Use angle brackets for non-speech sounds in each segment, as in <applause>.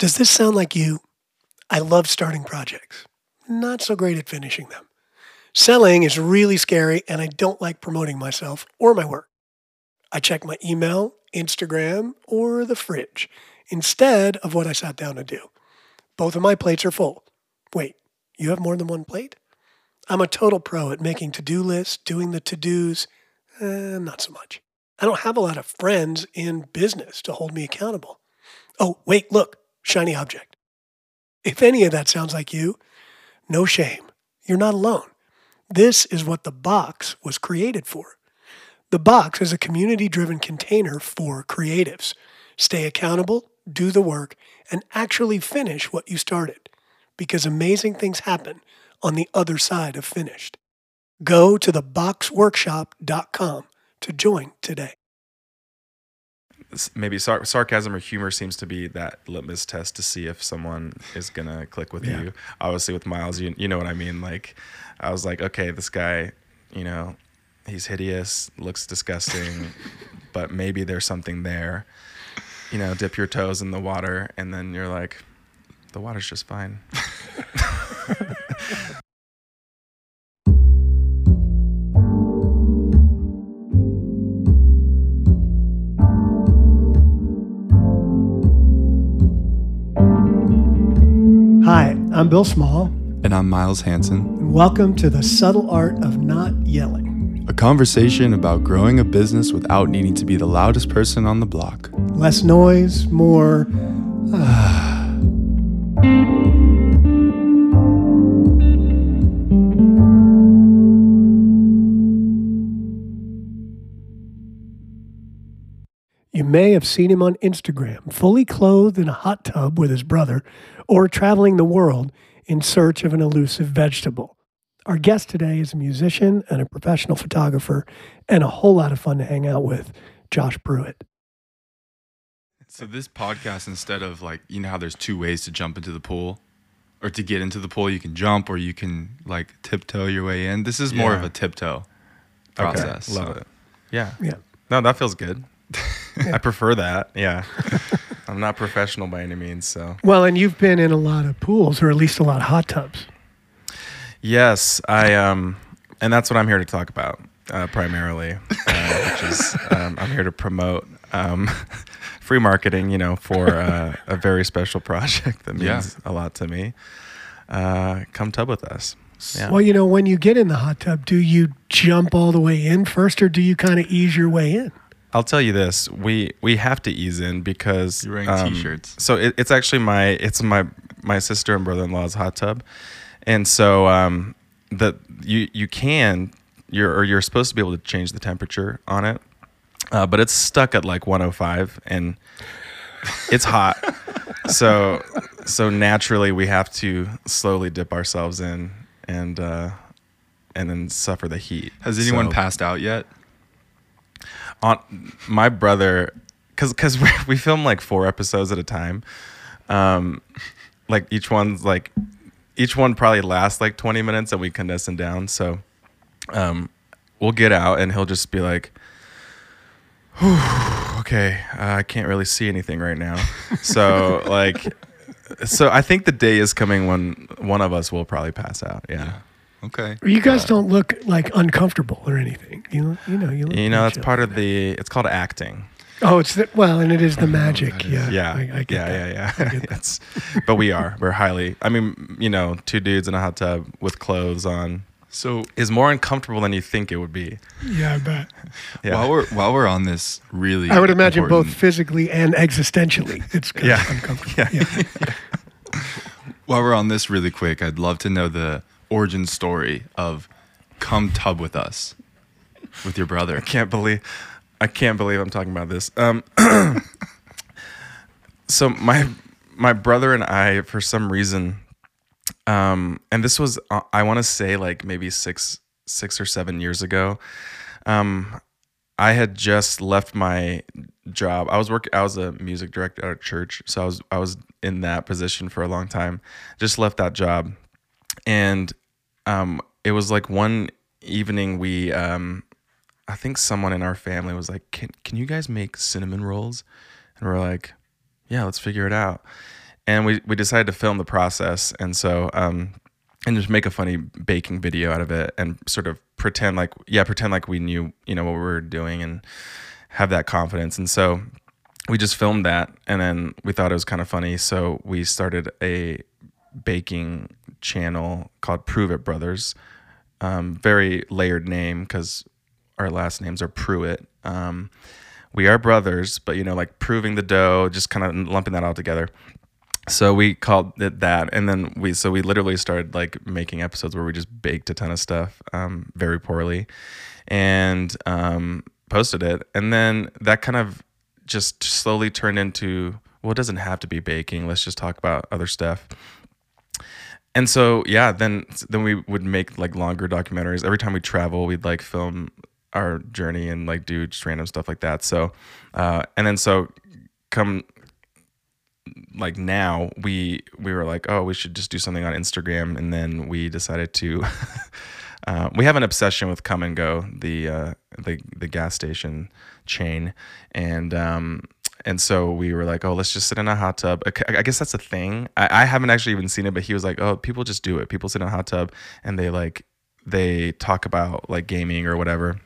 Does this sound like you? I love starting projects, not so great at finishing them. Selling is really scary, and I don't like promoting myself or my work. I check my email, Instagram, or the fridge instead of what I sat down to do. Both of my plates are full. Wait, you have more than one plate? I'm a total pro at making to do lists, doing the to dos, eh, not so much. I don't have a lot of friends in business to hold me accountable. Oh, wait, look, shiny object. If any of that sounds like you, no shame. You're not alone. This is what the box was created for. The box is a community driven container for creatives. Stay accountable, do the work, and actually finish what you started because amazing things happen on the other side of finished. Go to theboxworkshop.com to join today. Maybe sar- sarcasm or humor seems to be that litmus test to see if someone is gonna click with Yeah. you. Obviously, with Miles, you you know what I mean. Like, I was like, okay, this guy, you know, he's hideous, looks disgusting, <laughs> but maybe there's something there. You know, dip your toes in the water, and then you're like, the water's just fine. <laughs> <laughs> I'm Bill Small, And I'm Miles Hanson. welcome to the subtle art of not yelling. A conversation about growing a business without needing to be the loudest person on the block. Less noise, more. Uh, You may have seen him on Instagram, fully clothed in a hot tub with his brother, or traveling the world in search of an elusive vegetable. Our guest today is a musician and a professional photographer, and a whole lot of fun to hang out with, Josh Pruitt. So this podcast, instead of like, you know how there's two ways to jump into the pool, or to get into the pool, you can jump or you can like tiptoe your way in. This is more of a tiptoe Okay, process. love so- it. Yeah. Yeah. No, that feels good. I prefer that. Yeah. <laughs> I'm not professional by any means, so. Well, and you've been in a lot of pools, or at least a lot of hot tubs. Yes, I um, and that's what I'm here to talk about uh, primarily, uh, which is um, I'm here to promote um, <laughs> free marketing. You know, for uh, a very special project that means Yeah. a lot to me. Uh, KumTub with us. Yeah. Well, you know, when you get in the hot tub, do you jump all the way in first, or do you kind of ease your way in? I'll tell you this: we we have to ease in because You're wearing um, t-shirts. So it, it's actually my it's my my sister and brother in law's hot tub, and so um, the you you can you're or you're supposed to be able to change the temperature on it, uh, but it's stuck at like 105 and it's hot. <laughs> so so naturally we have to slowly dip ourselves in and uh, and then suffer the heat. Has anyone So- passed out yet? On my brother because because <laughs> we film like four episodes at a time. Um like each one's like each one probably lasts like 20 minutes and we condense them down. So um we'll get out and he'll just be like okay uh, i can't really see anything right now. <laughs> So like so i think the day is coming when one of us will probably pass out yeah, Okay. You guys uh, don't look like uncomfortable or anything. You, you know, you. Look you know pretty that's part of the it's called acting Oh, it's the, well, and it is the oh, magic. Yeah, yeah, I, I get yeah, that. yeah, yeah, It's- <laughs> but we are. We're highly. I mean, you know, two dudes in a hot tub with clothes on So is more uncomfortable than you think it would be. Yeah, I bet. <laughs> Yeah. while we're while we're on this really I would imagine both physically and existentially. It's kind Yeah. of uncomfortable. <laughs> Yeah. while we're on this really quick, I'd love to know the origin story of KumTub with us with your brother. I can't believe I can't believe I'm talking about this. Um, <clears throat> so my my brother and I, for some reason, um, and this was uh, I want to say like maybe six six or seven years ago. Um, I had just left my job. I was working. I was a music director at a church, so I was I was in that position for a long time. Just left that job, and um, it was like one evening we um, I think someone in our family was like, "Can can you guys make cinnamon rolls?" And we're like, "Yeah, let's figure it out." and we we decided to film the process, and so um, and just make a funny baking video out of it, and sort of pretend like yeah, pretend like we knew you know what we were doing, and have that confidence, and so we just filmed that, and then we thought it was kind of funny, so we started a baking channel called Prove It Brothers. Um, very layered name because our last names are Pruitt. Um, we are brothers, but you know, like proving the dough, just kind of lumping that all together. So we called it that, and then we so we literally started like making episodes where we just baked a ton of stuff, um, very poorly, and um, posted it, and then that kind of just slowly turned into well, it doesn't have to be baking. Let's just talk about other stuff and so yeah then then we would make like longer documentaries. Every time we travel we'd like film our journey and like do just random stuff like that. So uh and then so come like now we we were like oh we should just do something on instagram. And then we decided to <laughs> uh, we have an obsession with Kum & Go the uh the the gas station chain. And um and so we were like, oh, let's just sit in a hot tub. I guess that's a thing. I, I haven't actually even seen it, but he was like, oh, people just do it. People sit in a hot tub and they like they talk about like gaming or whatever.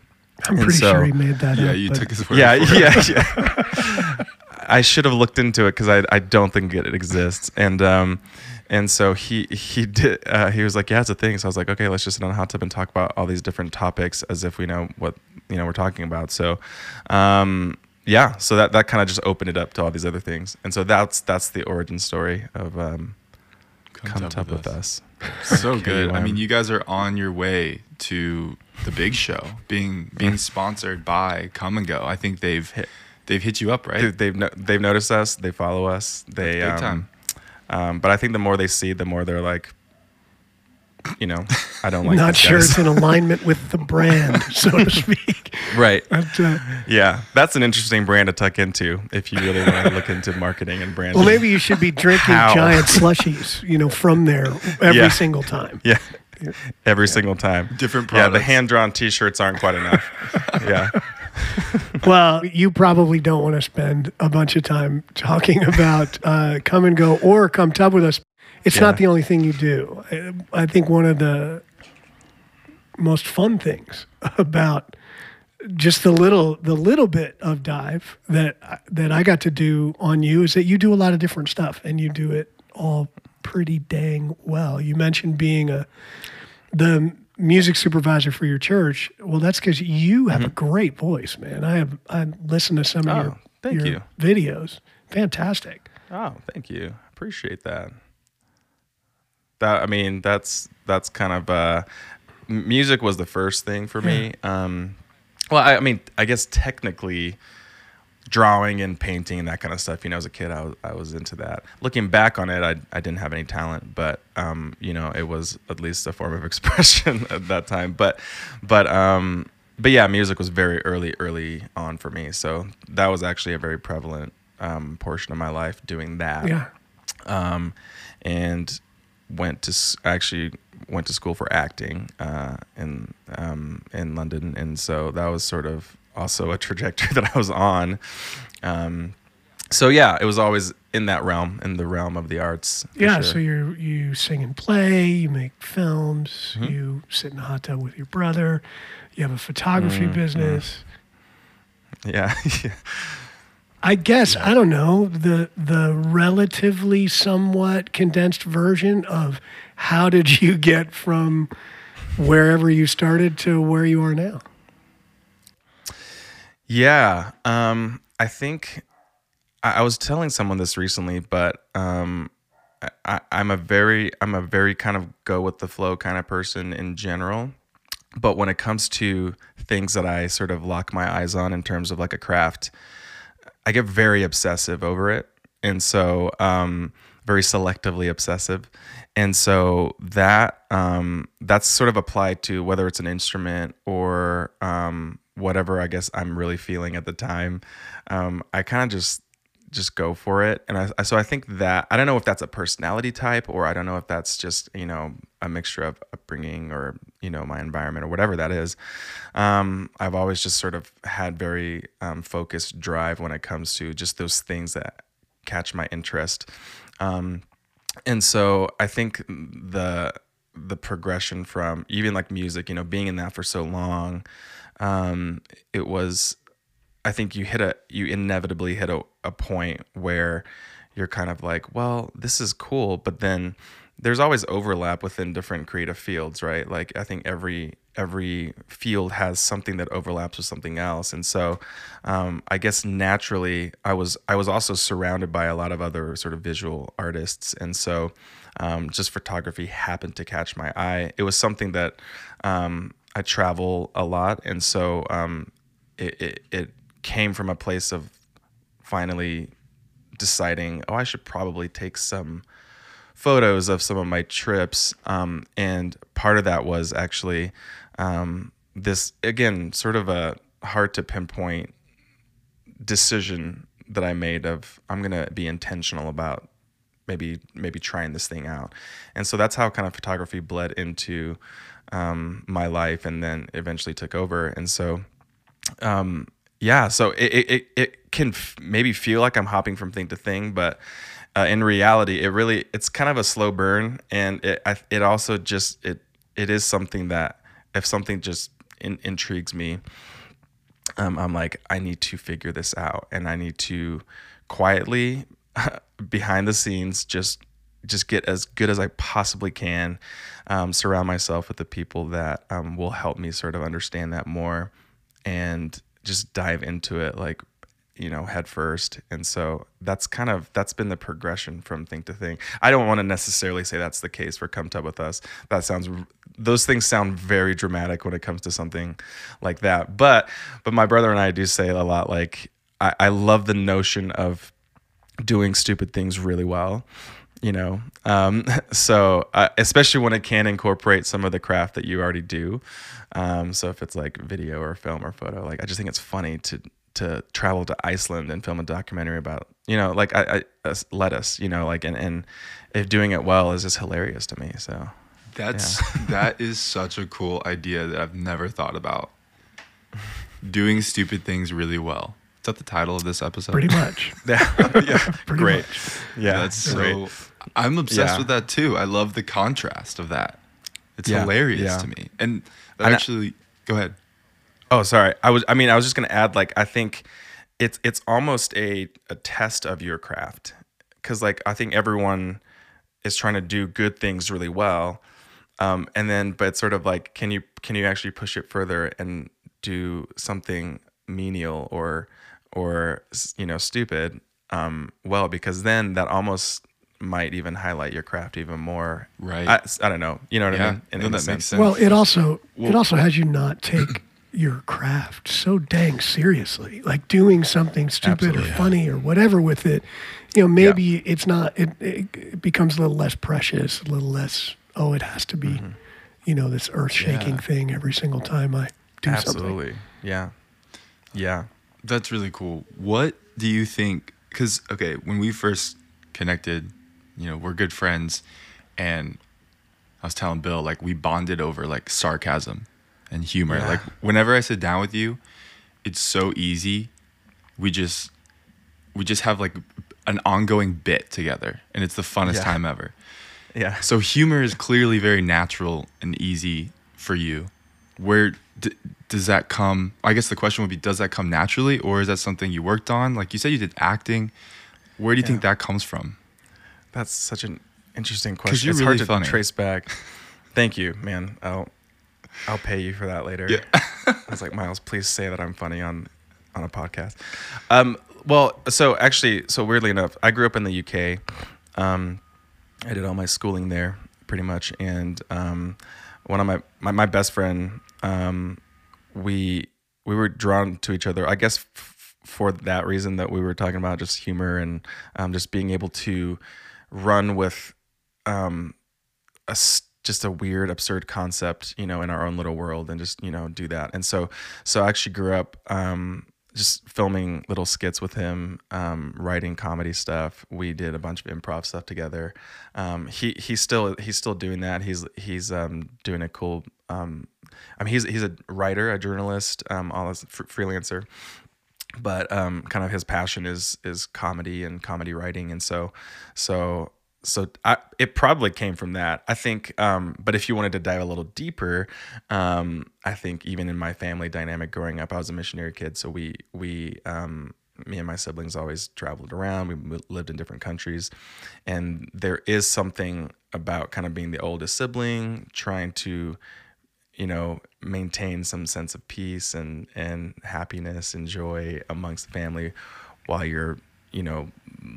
I'm pretty so, sure he made that yeah, up. you took his word. Yeah, yeah, <laughs> yeah. I should have looked into it because I I don't think it exists. And um, and so he he did. Uh, he was like, yeah, it's a thing. So I was like, okay, let's just sit in a hot tub and talk about all these different topics as if we know what you know we're talking about. So, um, yeah, so that that kind of just opened it up to all these other things, and so that's that's the origin story of um, come, KumTub with, with us. us. <laughs> So good. I mean, you guys are on your way to the big show, being being <laughs> sponsored by Kum & Go. I think they've hit, they've hit you up, right? They've no, they've noticed us. They follow us. They big um, time. Um, but I think the more they see, the more they're like, you know, I don't like. Not sure it's in <laughs> alignment with the brand, so to speak. Right. But, uh, yeah, that's an interesting brand to tuck into if you really want to look into marketing and branding. Well, maybe you should be drinking How? giant slushies, you know, from there every yeah. single time. Yeah. Every yeah. single time. Different products. Yeah, the hand drawn t shirts aren't quite enough. <laughs> yeah. well, you probably don't want to spend a bunch of time talking about uh, Kum & Go or KumTub with us it's yeah. not the only thing you do. I think one of the most fun things <laughs> about just the little the little bit of dive that that I got to do on you is that you do a lot of different stuff and you do it all pretty dang well. You mentioned being a the music supervisor for your church. Well, that's because you have mm-hmm. a great voice, man. I have I listened to some of oh, your, your you. videos. Fantastic. Oh, thank you. Appreciate that that I mean that's that's kind of uh, music was the first thing for me. Um, well, I, I, mean, I guess technically drawing and painting and that kind of stuff. You know, as a kid, I was, I was into that. Looking back on it, I, I didn't have any talent, but um, you know, it was at least a form of <laughs> expression at that time. But but um, but yeah, music was very early early on for me. So that was actually a very prevalent um, portion of my life doing that. Yeah. Um, and went to actually went to school for acting uh, in um, in London, and so that was sort of also a trajectory <laughs> that I was on. Um, so yeah, it was always in that realm, in the realm of the arts. Yeah, sure. so you you sing and play, you make films, mm-hmm. you sit in a hot tub with your brother, you have a photography mm-hmm. business. Yeah. <laughs> I guess I don't know the the relatively somewhat condensed version of how did you get from wherever you started to where you are now. Yeah, um, I think I, I, was telling someone this recently, but um, I, I'm a very I'm a very kind of go with the flow kind of person in general. But when it comes to things that I sort of lock my eyes on in terms of like a craft, I get very obsessive over it. And so, um, very selectively obsessive. And so that um, that's sort of applied to whether it's an instrument or um, whatever I guess I'm really feeling at the time. Um, I kind of just just go for it. And I, so I think that I don't know if that's a personality type or I don't know if that's just you know a mixture of upbringing or you know my environment or whatever that is. Um, I've always just sort of had very um, focused drive when it comes to just those things that catch my interest. Um, and so I think the the progression from even like music, you know, being in that for so long, um, it was. I think you hit a you inevitably hit a, a point where you're kind of like, well, this is cool, but then there's always overlap within different creative fields, right? Like I think every every field has something that overlaps with something else, and so um, I guess naturally I was I was also surrounded by a lot of other sort of visual artists, and so um, just photography happened to catch my eye. It was something that um, I travel a lot, and so um, it, it it came from a place of finally deciding, oh, I should probably take some photos of some of my trips. Um, and part of that was actually um, this, again, sort of a hard to pinpoint decision that I made of I'm going to be intentional about maybe maybe trying this thing out. And so that's how kind of photography bled into um, my life and then eventually took over. And so um, yeah, so it, it, it can f- maybe feel like I'm hopping from thing to thing, but uh, in reality, it really it's kind of a slow burn, and it I, it also just it it is something that if something just in, intrigues me, um, I'm like I need to figure this out, and I need to quietly <laughs> behind the scenes just just get as good as I possibly can, um, surround myself with the people that um, will help me sort of understand that more, and just dive into it like you know head first. And so that's kind of that's been the progression from thing to thing. I don't want to necessarily say that's the case for KumTub with us. That sounds those things sound very dramatic when it comes to something like that. But but my brother and i do say a lot like i, I love the notion of doing stupid things really well you know um, <laughs> so uh, especially when it can incorporate some of the craft that you already do um, so if it's like video or film or photo like i just think it's funny to to travel to Iceland and film a documentary about, you know, like I, I uh, lettuce, you know, like and and if doing it well is just hilarious to me. So that's yeah. <laughs> <laughs> that is such a cool idea that I've never thought about. Doing stupid things really well. Is that the title of this episode? Pretty much. yeah. yeah. Pretty Great. much. Yeah. That's so. I'm obsessed Yeah. with that too. I love the contrast of that. It's Yeah, hilarious yeah. to me. And that And I- actually, go ahead. Oh, sorry. I was. I mean, I was just gonna add. Like, I think it's it's almost a a test of your craft, because like I think everyone is trying to do good things really well, um, and then but sort of like, can you can you actually push it further and do something menial or or you know stupid um, well? Because then that almost might even highlight your craft even more. Right. I, I don't know. You know what I mean? In- no, in a that makes sense. sense. Well, it also it also has you not take <clears throat> your craft so dang seriously. Like doing something stupid Absolutely, or yeah. funny or whatever with it. You know, maybe it's not. It, it it becomes a little less precious, a little less. Oh, it has to be. Mm-hmm. You know, this earth shaking Yeah. thing every single time I do something. Absolutely. Yeah. Yeah. That's really cool. What do you think? Because okay, when we first connected, you know, we're good friends, and I was telling Bill like we bonded over like sarcasm and humor. Yeah. Like whenever I sit down with you, it's so easy. We just we just have like an ongoing bit together, and it's the funnest Yeah. time ever. Yeah. So humor is clearly very natural and easy for you. Where d- does that come? I guess the question would be: Does that come naturally, or is that something you worked on? Like you said, you did acting. Where do you think that comes from? That's such an interesting question. you're it's really hard to funny. trace back. <laughs> Thank you, man. I'll I'll pay you for that later. Yeah. <laughs> I was like, Miles, please say that I'm funny on on a podcast. Um, well, so actually, so weirdly enough, I grew up in the UK. Um, I did all my schooling there, pretty much, and um, one of my my, my best friend, um, we we were drawn to each other. I guess f- for that reason that we were talking about, just humor and um, just being able to run with um, a just a weird, absurd concept, you know, in our own little world, and just you know do that. And so, so I actually grew up um, just filming little skits with him, um, writing comedy stuff. We did a bunch of improv stuff together. Um, he he's still he's still doing that. He's he's um, doing a cool. Um, I mean, he's he's a writer, a journalist, um, all this fr- freelancer but um, kind of his passion is is comedy and comedy writing, and so so so I, it probably came from that. I think, um, but if you wanted to dive a little deeper, um, I think even in my family dynamic growing up, I was a missionary kid, so we we um, me and my siblings always traveled around. We lived in different countries, and there is something about kind of being the oldest sibling, trying to, you know, maintain some sense of peace and and happiness and joy amongst the family, while you're you know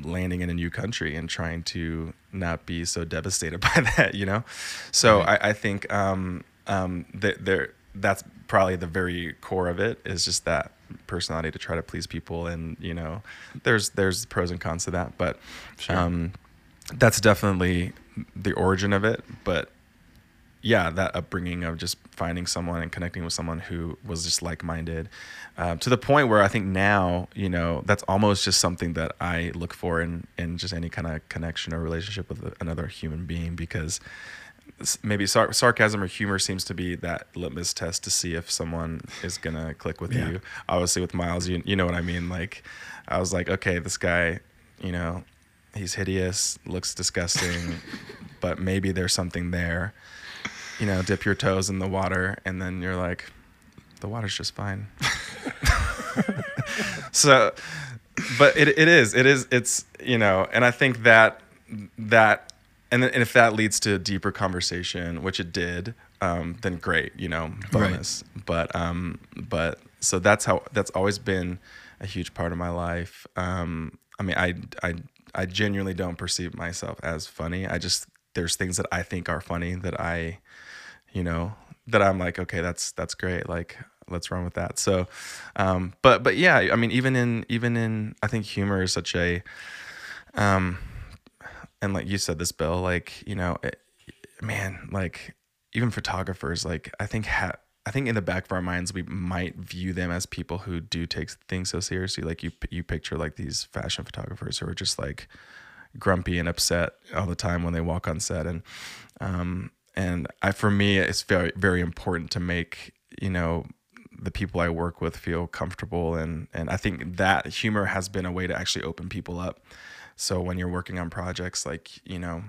landing in a new country and trying to not be so devastated <laughs> by that you know so Right. I, I think um um that there that's probably the very core of it is just that personality to try to please people and you know there's there's pros and cons to that but Sure. um that's definitely the origin of it but yeah, that upbringing of just finding someone and connecting with someone who was just like minded, uh, to the point where I think now, you know, that's almost just something that I look for in in just any kind of connection or relationship with another human being because maybe sar- sarcasm or humor seems to be that litmus test to see if someone is gonna click with Yeah. you. Obviously, with Miles, you you know what I mean. Like, I was like, okay, this guy, you know, he's hideous, looks disgusting, <laughs> but maybe there's something there. You know, dip your toes in the water, and then you're like, the water's just fine. <laughs> so, but it, it is, it is, it's, you know, and I think that, that, and, then, and if that leads to a deeper conversation, which it did, um, then great, you know, bonus. But, um, but so that's how, that's always been a huge part of my life. Um, I mean, I, I, I genuinely don't perceive myself as funny. I just, there's things that I think are funny that I, you know that i'm like okay that's that's great. Like let's run with that. So um but but yeah i mean even in even in i think humor is such a um and like you said this bill like you know it, man like even photographers like i think ha- i think in the back of our minds we might view them as people who do take things so seriously. Like you you picture like these fashion photographers who are just like grumpy and upset all the time when they walk on set. And um and I for me it's very very important to make you know the people I work with feel comfortable and and I think that humor has been a way to actually open people up so when you're working on projects like you know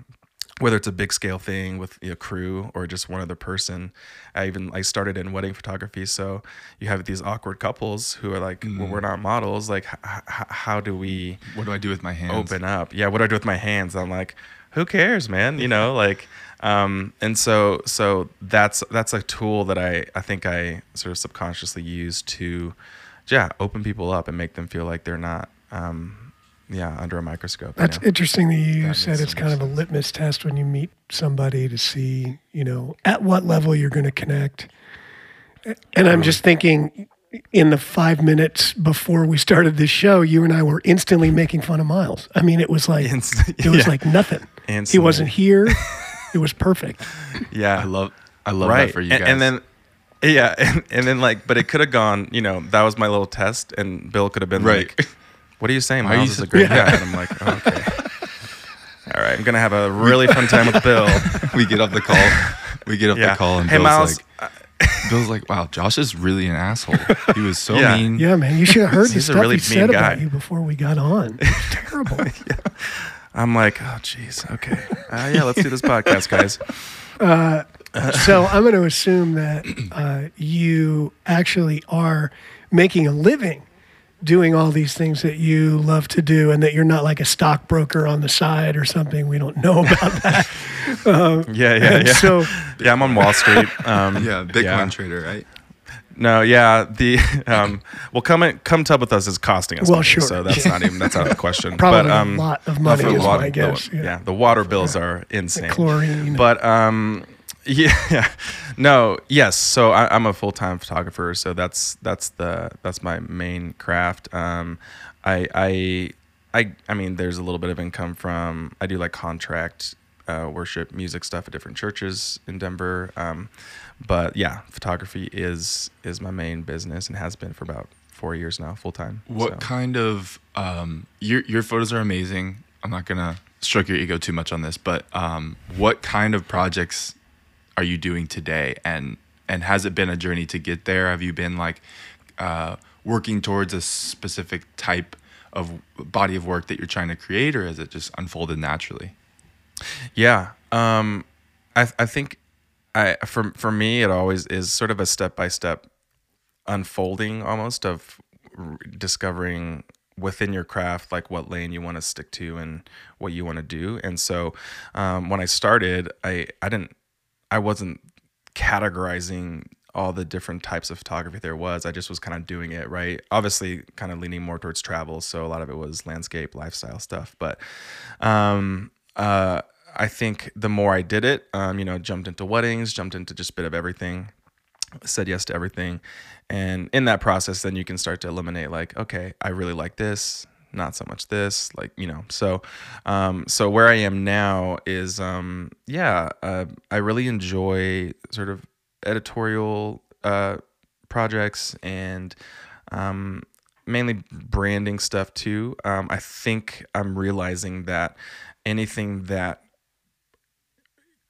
whether it's a big scale thing with a crew or just one other person i even i started in wedding photography so you have these awkward couples who are like well mm. we're not models like h- h- how do we What do I do with my hands? open up. Yeah, what do I do with my hands? I'm like, who cares, man? You know, like, um, and so so that's that's a tool that I I think I sort of subconsciously use to, yeah, open people up and make them feel like they're not, um, yeah, under a microscope. That's interesting that you That said it's kind of a litmus test when you meet somebody to see, you know, at what level you're going to connect. And I'm just thinking in the five minutes before we started this show, you and I were instantly making fun of Miles. I mean, it was like, Inst- it was yeah. like nothing. He Instantly. wasn't here. <laughs> it was perfect. yeah, I love I love right that for you and, guys. and then. Yeah, <laughs> and, and then like, but it could have gone. You know, that was my little test, and Bill could have been Right. like, <laughs> "What are you saying? Why are Miles you is so- a great Yeah. guy." And I'm like, oh, "Okay, all right, I'm gonna have a really fun time with Bill." we get off the call. We get off Yeah. the call and Hey, Bill's Miles, like Bill's like, wow, Josh is really an asshole. He was so Yeah. mean. Yeah, man. You should have heard the He's a stuff really he mean said about guy. you before we got on. It was terrible. I'm like, oh, jeez, okay, uh, yeah, let's do this podcast, guys. <laughs> so I'm going to assume that uh, you actually are making a living doing all these things that you love to do, and that you're not like a stockbroker on the side or something. We don't know about that. <laughs> Yeah, yeah, yeah. so- yeah, I'm on Wall Street. Um, Yeah, Bitcoin yeah. trader, right? No, yeah, the <laughs> um, well, come in, KumTub with us is costing us. Well, money, sure. So that's not even that's out of the <laughs> question. Probably but, a um, lot of money the is water, my the- guess, yeah. yeah. the water bills are insane. chlorine. But um, <laughs> yeah, no, yes. So I, I'm a full time photographer. So that's that's the that's my main craft. Um, I I I I mean, there's a little bit of income from I do like contract uh, worship music stuff at different churches in Denver. Um, but yeah, photography is is my main business and has been for about four years now, full time. What So- kind of um your your photos are amazing. I'm not gonna stroke your ego too much on this, but um what kind of projects are you doing today and and has it been a journey to get there? Have you been like uh working towards a specific type of body of work that you're trying to create or has it just unfolded naturally? Yeah. Um, I I think I for for me it always is sort of a step by step unfolding almost of r- discovering within your craft like what lane you want to stick to and what you want to do. And so um, when I started, I I didn't I wasn't categorizing all the different types of photography there was. I just was kind of doing it, right? Obviously, kind of leaning more towards travel. So a lot of it was landscape, lifestyle stuff. But um, uh, I think the more I did it, um, you know, jumped into weddings, jumped into just a bit of everything, said yes to everything. And in that process, then you can start to eliminate, like, okay, I really like this, not so much this like you know so um so where i am now is um yeah uh, i really enjoy sort of editorial uh projects and um mainly branding stuff too um i think i'm realizing that anything that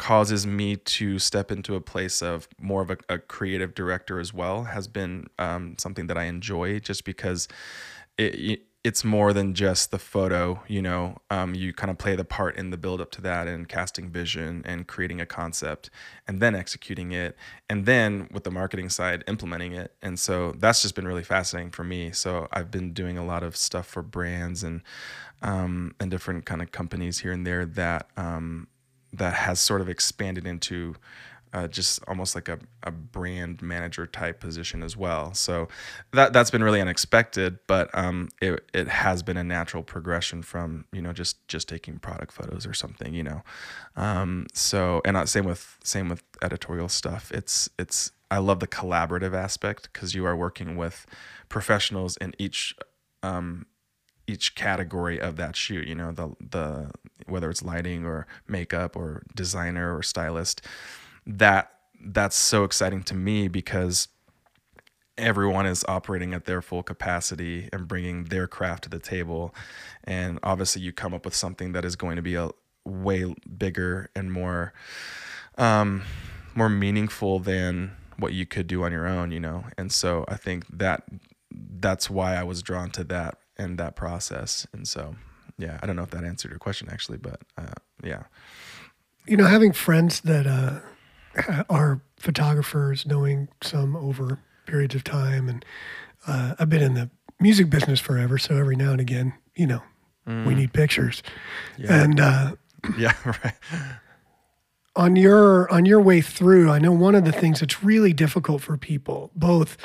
causes me to step into a place of more of a, a creative director as well has been um, something that I enjoy just because it, it's more than just the photo you know? Um, you kind of play the part in the build up to that and casting vision and creating a concept and then executing it and then with the marketing side implementing it. And so that's just been really fascinating for me. So i've been doing a lot of stuff for brands and um, and different kind of companies here and there that um, that has sort of expanded into uh, just almost like a, a brand manager type position as well. So that that's been really unexpected, but um, it it has been a natural progression from you know just just taking product photos or something, you know. Um, so and uh, same with same with editorial stuff. It's it's I love the collaborative aspect because you are working with professionals in each um, each category of that shoot you know the the whether it's lighting or makeup or designer or stylist that that's so exciting to me because everyone is operating at their full capacity and bringing their craft to the table. And obviously you come up with something that is going to be a way bigger and more um more meaningful than what you could do on your own you know? And so i think that that's why i was drawn to that and that process. And so yeah i don't know if that answered your question actually but uh, yeah you know having friends that uh are photographers, knowing some over periods of time, and uh, I've been in the music business forever, so every now and again, you know, mm. we need pictures, yeah. and uh, <laughs> yeah, right. On your on your way through, I know one of the things that's really difficult for people, both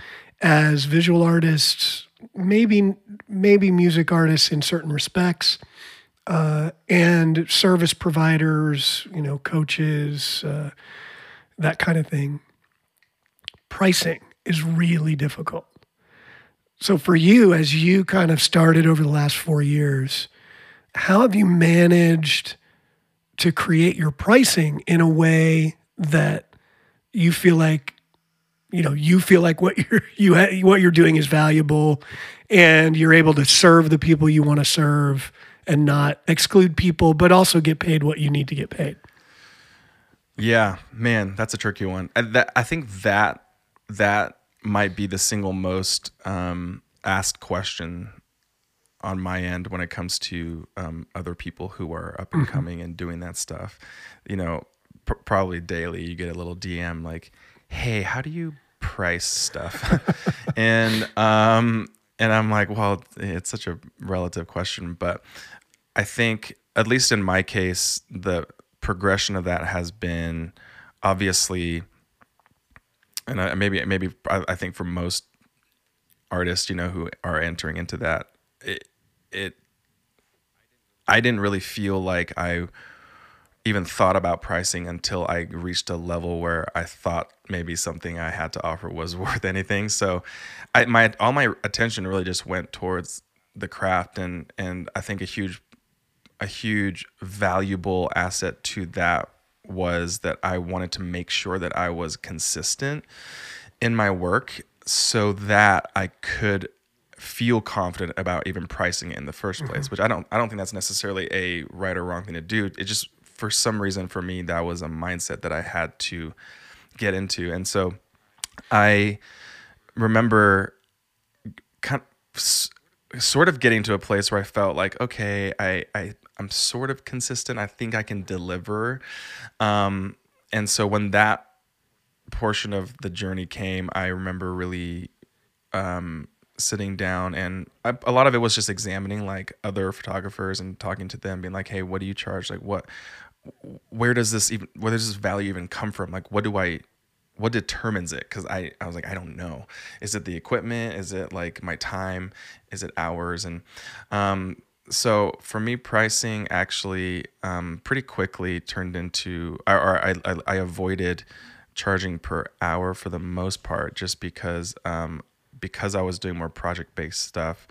as visual artists, maybe maybe music artists in certain respects, uh, and service providers, you know, coaches, uh, that kind of thing, pricing is really difficult. So, for you, as you kind of started over the last four years, how have you managed to create your pricing in a way that you feel like you know you feel like what you're <laughs> you ha- what you're doing is valuable and you're able to serve the people you want to serve and not exclude people but also get paid what you need to get paid yeah, man, that's a tricky one. I, that, I think that that might be the single most um, asked question on my end when it comes to um, other people who are up and mm-hmm. coming and doing that stuff. You know, pr- probably daily you get a little DM like, "Hey, how do you price stuff?" <laughs> and um, and I'm like, well, it's such a relative question, but I think at least in my case, the progression of that has been obviously, and I, maybe maybe I, I think for most artists, you know, who are entering into that, it it I didn't really feel like I even thought about pricing until I reached a level where I thought maybe something I had to offer was <laughs> worth anything. So I my all my attention really just went towards the craft and and I think a huge a huge valuable asset to that was that I wanted to make sure that I was consistent in my work so that I could feel confident about even pricing it in the 1st mm-hmm. place which I don't I don't think that's necessarily a right or wrong thing to do it just for some reason for me that was a mindset that I had to get into and so I remember kind of sort of getting to a place where I felt like okay I I I'm sort of consistent. I think I can deliver. Um, and so when that portion of the journey came, I remember really um, sitting down and I, a lot of it was just examining like other photographers and talking to them, being like, "Hey, what do you charge? Like, what, where does this even, where does this value even come from? Like, what do I, what determines it? Because I, I was like, I don't know. Is it the equipment? Is it like my time? Is it hours? And um, so for me, pricing actually um, pretty quickly turned into, or, or I, I, I avoided charging per hour for the most part, just because um, because I was doing more project based stuff.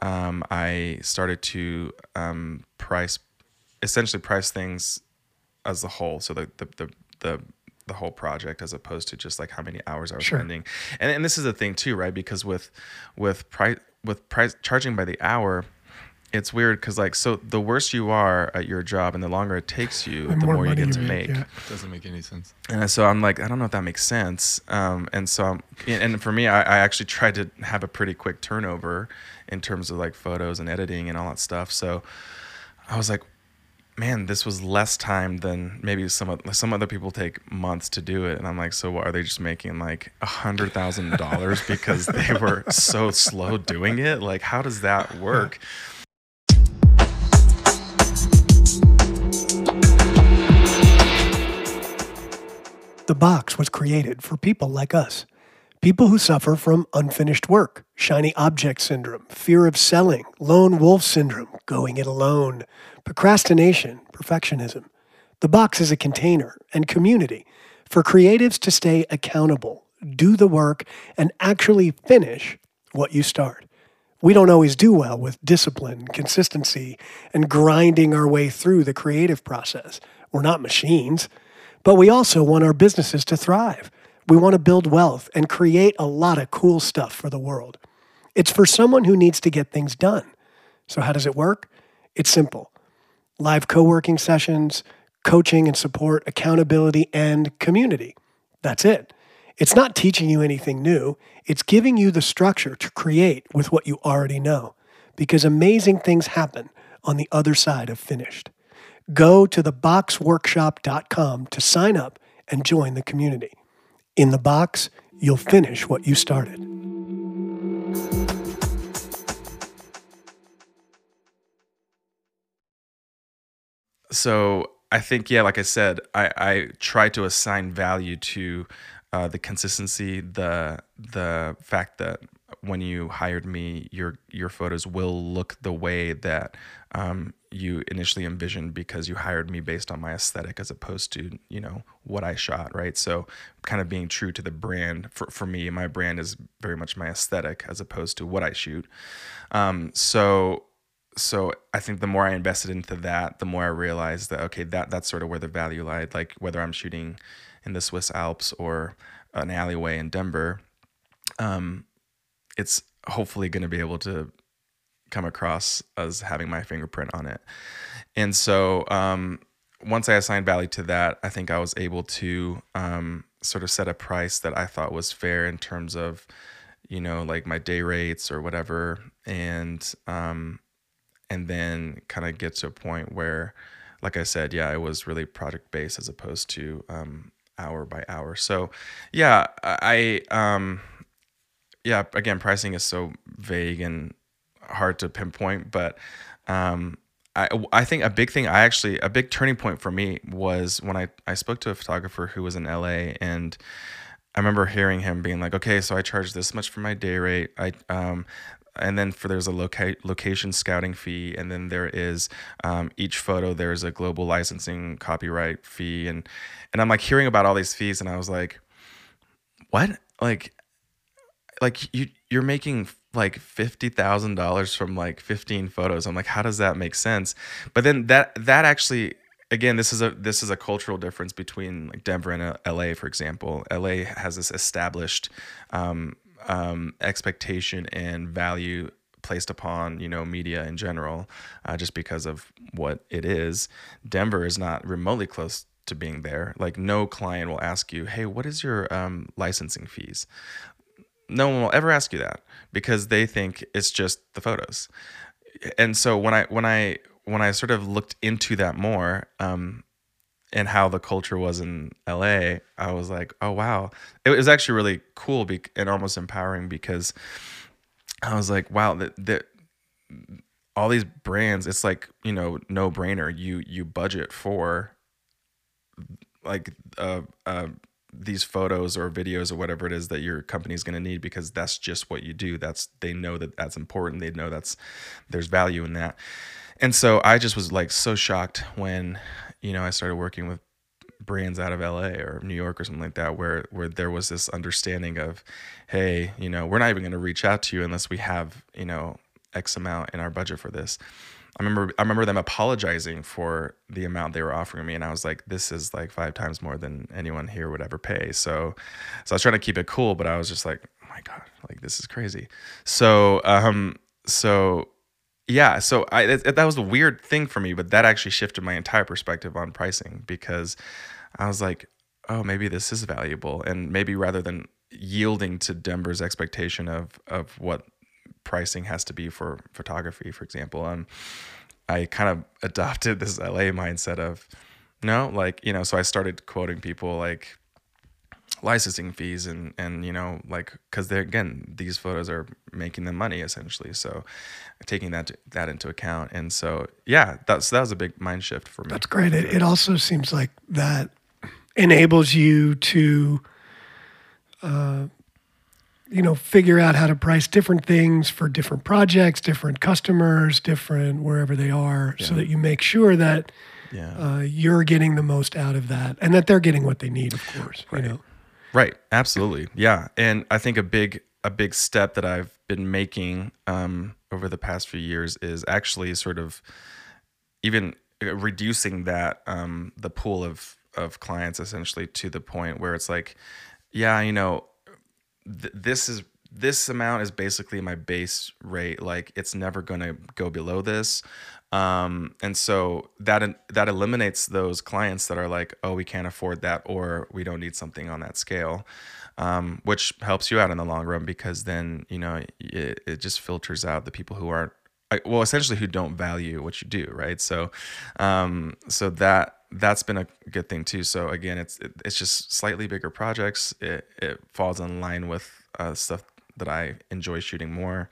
Um, I started to um, price, essentially price things as a whole. So the the the, the the whole project as opposed to just like how many hours I was Sure. spending. And and this is the thing too, right? Because with with price with price charging by the hour, it's weird because like so the worse you are at your job and the longer it takes you, The the more more, you money get you to make, make. yeah. Doesn't make any sense. And so I'm like, I don't know if that makes sense. Um, and so I'm, and for me, I, I actually tried to have a pretty quick turnover in terms of like photos and editing and all that stuff. So I was like, man, this was less time than maybe some of some other people take months to do it. And I'm like, so what, are they just making like a hundred thousand dollars <laughs> because they were so slow doing it? Like, how does that work? The box was created for people like us. People who suffer from unfinished work, shiny object syndrome, fear of selling, lone wolf syndrome, going it alone, procrastination, perfectionism. The box is a container and community for creatives to stay accountable, do the work, and actually finish what you start. We don't always do well with discipline, consistency, and grinding our way through the creative process. We're not machines. But we also want our businesses to thrive. We want to build wealth and create a lot of cool stuff for the world. It's for someone who needs to get things done. So, how does it work? It's simple live co working sessions, coaching and support, accountability, and community. That's it. It's not teaching you anything new, it's giving you the structure to create with what you already know. Because amazing things happen on the other side of finished. Go to theboxworkshop.com to sign up and join the community. In the box, you'll finish what you started. so I think yeah, like I said, I I try to assign value to uh, the consistency, the the fact that when you hired me, your your photos will look the way that um, you initially envisioned because you hired me based on my aesthetic as opposed to you know what I shot, right? So kind of being true to the brand for for me, my brand is very much my aesthetic as opposed to what I shoot. Um, so so I think the more I invested into that, the more I realized that okay, that that's sort of where the value lied. Like whether I'm shooting in the Swiss Alps or an alleyway in Denver, um, it's hopefully going to be able to come across as having my fingerprint on it. And so um, once I assigned value to that, I think I was able to um, sort of set a price that I thought was fair in terms of, you know, like my day rates or whatever, and um, and then kind of get to a point where, like I said, yeah, it was really project based as opposed to um, hour by hour. So, yeah, I um, yeah, again, pricing is so vague and hard to pinpoint, but um, I I think a big thing I actually a big turning point for me was when I I spoke to a photographer who was in LA and I remember hearing him being like, okay, so I charge this much for my day rate. I um and then for there's a loca- location scouting fee and then there is um, each photo there's a global licensing copyright fee and and i'm like hearing about all these fees and i was like what like like you you're making like fifty thousand dollars from like fifteen photos. I'm like, how does that make sense? But then that that actually again, this is a this is a cultural difference between like Denver and uh, LA, for example. LA has this established um, um, expectation and value placed upon you know media in general, uh, just because of what it is. Denver is not remotely close to being there. Like no client will ask you, "Hey, what is your um, licensing fees?" No one will ever ask you that because they think it's just the photos and so when i when i when I sort of looked into that more, um, and how the culture was in LA, I was like, oh wow, it was actually really cool be- and almost empowering because I was like, wow, that that all these brands, it's like you know, no brainer. You you budget for like uh uh these photos or videos or whatever it is that your company is going to need because that's just what you do. That's they know that that's important. They know that's there's value in that. And so i just was like so shocked when you know i started working with brands out of LA or New York or something like that where where there was this understanding of hey you know we're not even going to reach out to you unless we have you know x amount in our budget for this I remember I remember them apologizing for the amount they were offering me, and I was like, "This is like five times more than anyone here would ever pay." So, so I was trying to keep it cool, but I was just like, "Oh my god, like this is crazy." So, um, so yeah, so I that, that was a weird thing for me, but that actually shifted my entire perspective on pricing because I was like, "Oh, maybe this is valuable," and maybe rather than yielding to Denver's expectation of of what pricing has to be for photography, for example. Um, I kind of <laughs> adopted this LA mindset of no, like you know. So I started quoting people like licensing fees and and you know like because they're again these photos are making them money essentially so taking that that into account and so yeah that's that was a big mind shift for me that's great it, it also seems like that enables you to uh, you know, figure out how to price different things for different projects, different customers, different wherever they are, yeah. so that you make sure that yeah. uh, you're getting the most out of that, and that they're getting what they need, of course. Right. You know? Right. Absolutely. Yeah. And I think a big a big step that I've been making um, over the past few years is actually sort of even reducing that um, the pool of of clients essentially to the point where it's like, yeah, you know, th- this is this amount is basically my base rate. Like it's never to go below this. Um, and so that that eliminates those clients that are like oh we can't afford that or we don't need something on that scale um, which helps you out in the long run because then you know it, it just filters out the people who aren't well essentially who don't value what you do right? So um, so that that's been a good thing too. So again, it's it, it's just slightly bigger projects. It it falls in line with uh, stuff that I enjoy shooting more,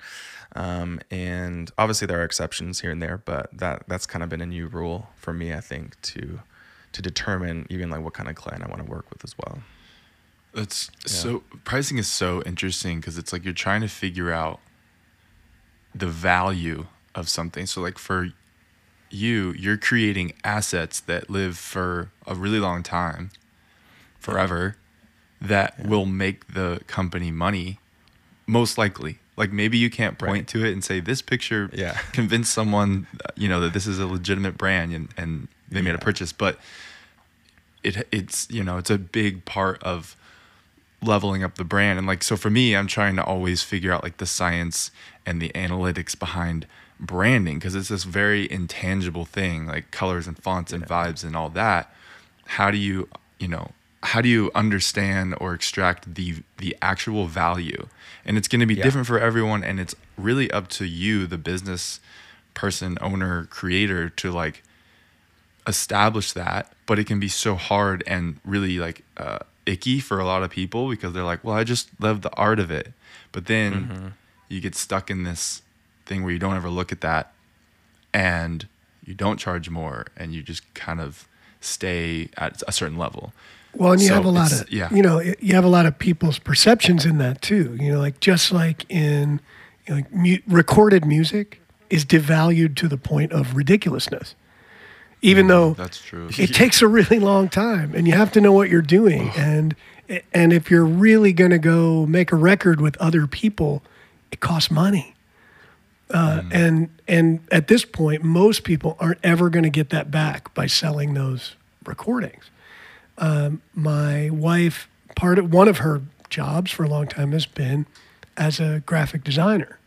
um, and obviously there are exceptions here and there, but that that's kind of been a new rule for me. I think to to determine even like what kind of client I want to work with as well. That's yeah. so pricing is so interesting because it's like you're trying to figure out the value of something. So like for you, you're creating assets that live for a really long time, forever, that yeah. will make the company money, most likely. Like maybe you can't point right. to it and say this picture yeah. <laughs> convinced someone, you know, that this is a legitimate brand and, and they yeah. made a purchase, but it it's you know it's a big part of leveling up the brand and like so for me i'm trying to always figure out like the science and the analytics behind branding because it's this very intangible thing like colors and fonts and yeah. vibes and all that how do you you know how do you understand or extract the the actual value and it's going to be yeah. different for everyone and it's really up to you the business person owner creator to like establish that but it can be so hard and really like uh, icky for a lot of people because they're like well i just love the art of it but then mm-hmm. you get stuck in this thing where you don't ever look at that and you don't charge more and you just kind of stay at a certain level. Well, and you so have a lot of, yeah. you know, you have a lot of people's perceptions in that too. You know, like just like in you know, like mu- recorded music is devalued to the point of ridiculousness. Even mm, though that's true, it <laughs> takes a really long time, and you have to know what you're doing. and and if you're really going to go make a record with other people, it costs money. Uh, mm. And and at this point, most people aren't ever going to get that back by selling those recordings. Um, my wife, part of one of her jobs for a long time has been as a graphic designer,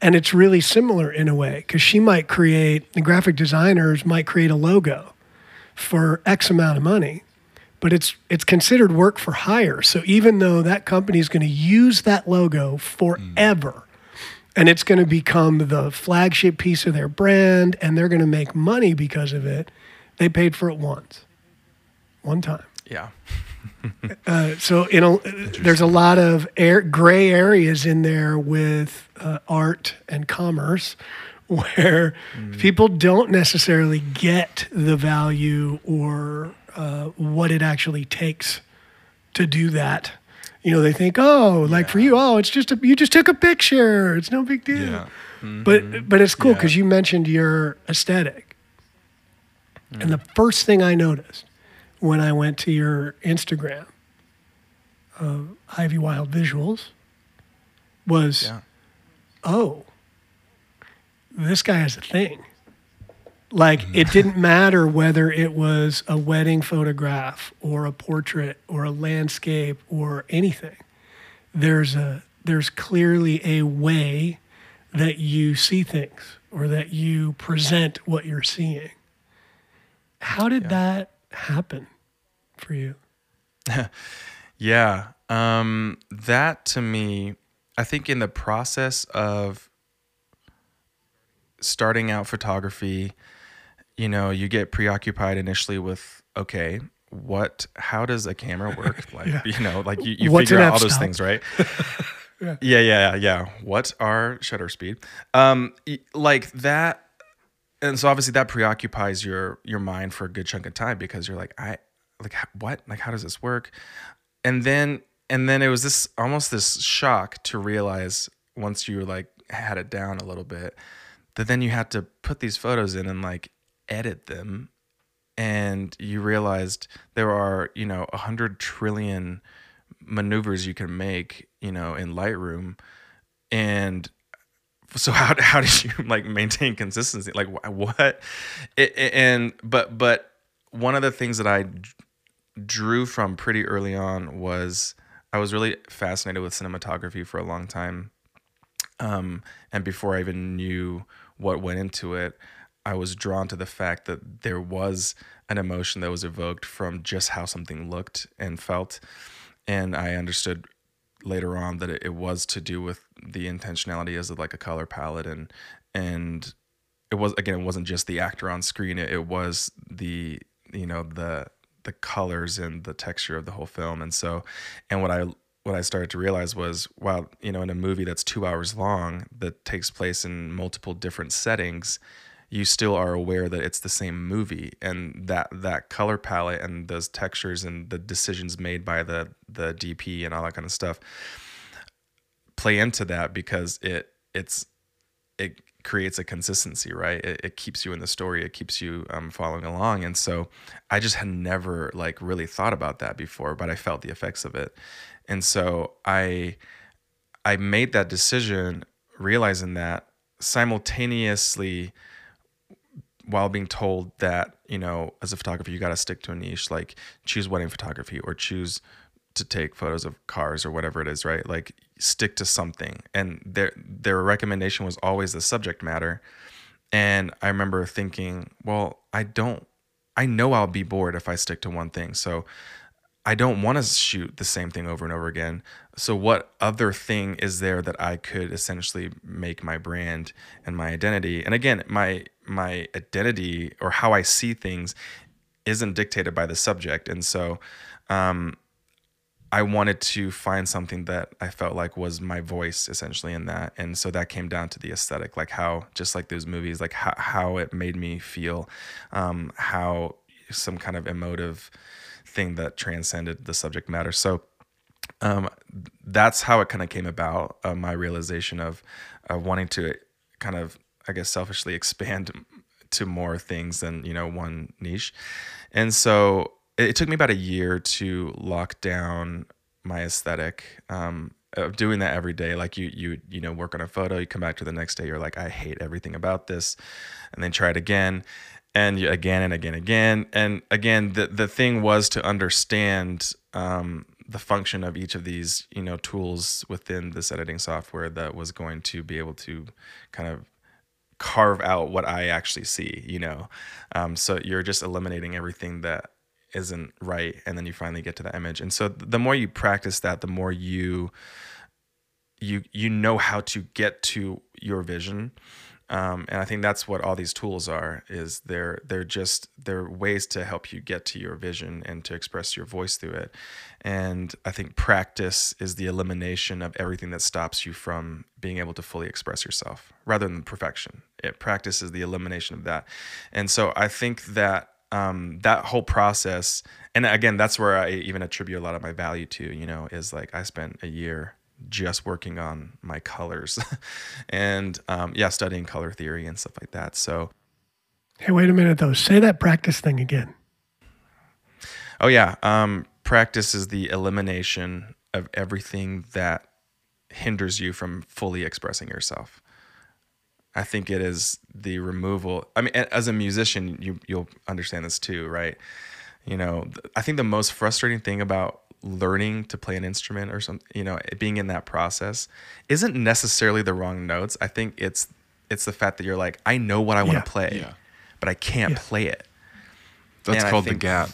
and it's really similar in a way because she might create the graphic designers might create a logo for X amount of money, but it's it's considered work for hire. So even though that company is going to use that logo forever. Mm and it's going to become the flagship piece of their brand and they're going to make money because of it. They paid for it once, one time. Yeah. <laughs> Uh, so you know, there's a lot of air, gray areas in there with uh, art and commerce, <laughs> where people don't necessarily get the value or uh, what it actually takes to do that. You know, they think, oh, like for you, oh, it's just a, you just took a picture. It's no big deal. Yeah. But but it's cool Yeah. because you mentioned your aesthetic, and the first thing I noticed when I went to your Instagram, uh, Ivy Wild Visuals, was Yeah. oh, this guy has a thing. Like it didn't matter whether it was a wedding photograph or a portrait or a landscape or anything. There's a there's clearly a way that you see things or that you present what you're seeing. How did that happen for you? <laughs> Yeah. Um, that to me, I think in the process of starting out photography, you know, you get preoccupied initially with, okay, what, how does a camera work? <laughs> Like, you know, like you, you What's figure out all those things, right? <laughs> yeah. yeah, yeah, yeah. What are shutter speed? Um, like that. And so obviously that preoccupies your your mind for a good chunk of time because you're like, I like what? Like how does this work? And then and then it was this almost this shock to realize once you like had it down a little bit that then you had to put these photos in and like edit them and you realized there are you know a hundred trillion maneuvers you can make you know in lightroom. And so how, <laughs> how did you like maintain consistency? Like what? It- and but but one of the things that i drew from pretty early on was i was really fascinated with cinematography for a long time um, and before i even knew what went into it i was drawn to the fact that there was an emotion that was evoked from just how something looked and felt. And i understood later on that it, was to do with the intentionality as of like a color palette. And and it was again it wasn't just the actor on screen. It, it was the you know the the colors and the texture of the whole film. And so and what i what i started to realize was wow you know in a movie that's two hours long that takes place in multiple different settings you still are aware that it's the same movie and that that color palette and those textures and the decisions made by the the DP and all that kind of stuff play into that because it it's it creates a consistency right? It, it keeps you in the story. It keeps you um, following along. And so i just had never like really thought about that before but i felt the effects of it. And so i i made that decision realizing that simultaneously while being told that you know as a photographer you got to stick to a niche like choose wedding photography or choose to take photos of cars or whatever it is right? Like stick to something. And their their recommendation was always the subject matter. And i remember thinking well i don't i know i'll be bored if i stick to one thing. So I don't want to shoot the same thing over and over again. So what other thing is there that I could essentially make my brand and my identity? And again, my my identity or how I see things isn't dictated by the subject. And so um I wanted to find something that I felt like was my voice essentially in that. And so that came down to the aesthetic, like how, just like those movies, like how, how it made me feel, um, how some kind of emotive thing that transcended the subject matter. So um, that's how it kind of came about. Uh, my realization of wanting to kind of, I guess, selfishly <laughs> expand to more things than you know one niche, and so it, it took me about a year to lock down my aesthetic. Um, of doing that every day, like you, you, you know, work on a photo, you come back to the next day, you're like, I hate everything about this, and then try it again, and again and again, and again, and again. The the thing was to understand um, the function of each of these, you know, tools within this editing software that was going to be able to kind of carve out what I actually see, you know. Um, so you're just eliminating everything that isn't right, and then you finally get to the image. And so the more you practice that, the more you you you know how to get to your vision um, and I think that's what all these tools are is they're they're just they're ways to help you get to your vision and to express your voice through it. And I think practice is the elimination of everything that stops you from being able to fully express yourself rather than perfection. It practice is the elimination of that. And so I think that um, that whole process and again that's where I even attribute a lot of my value to you know is like I spent a year just working on my colors <laughs> and um, yeah, studying color theory and stuff like that. So, hey, wait a minute though. Say that practice thing again. Oh, yeah. Um, practice is the elimination of everything that hinders you from fully expressing yourself. I think it is the removal. I mean, as a musician, you you'll understand this too, right? You know, I think the most frustrating thing about learning to play an instrument or something, you know, being in that process isn't necessarily the wrong notes. I think it's it's the fact that you're like, I know what I want Yeah. to play, Yeah. but I can't Yeah. play it. That's And I called the gap.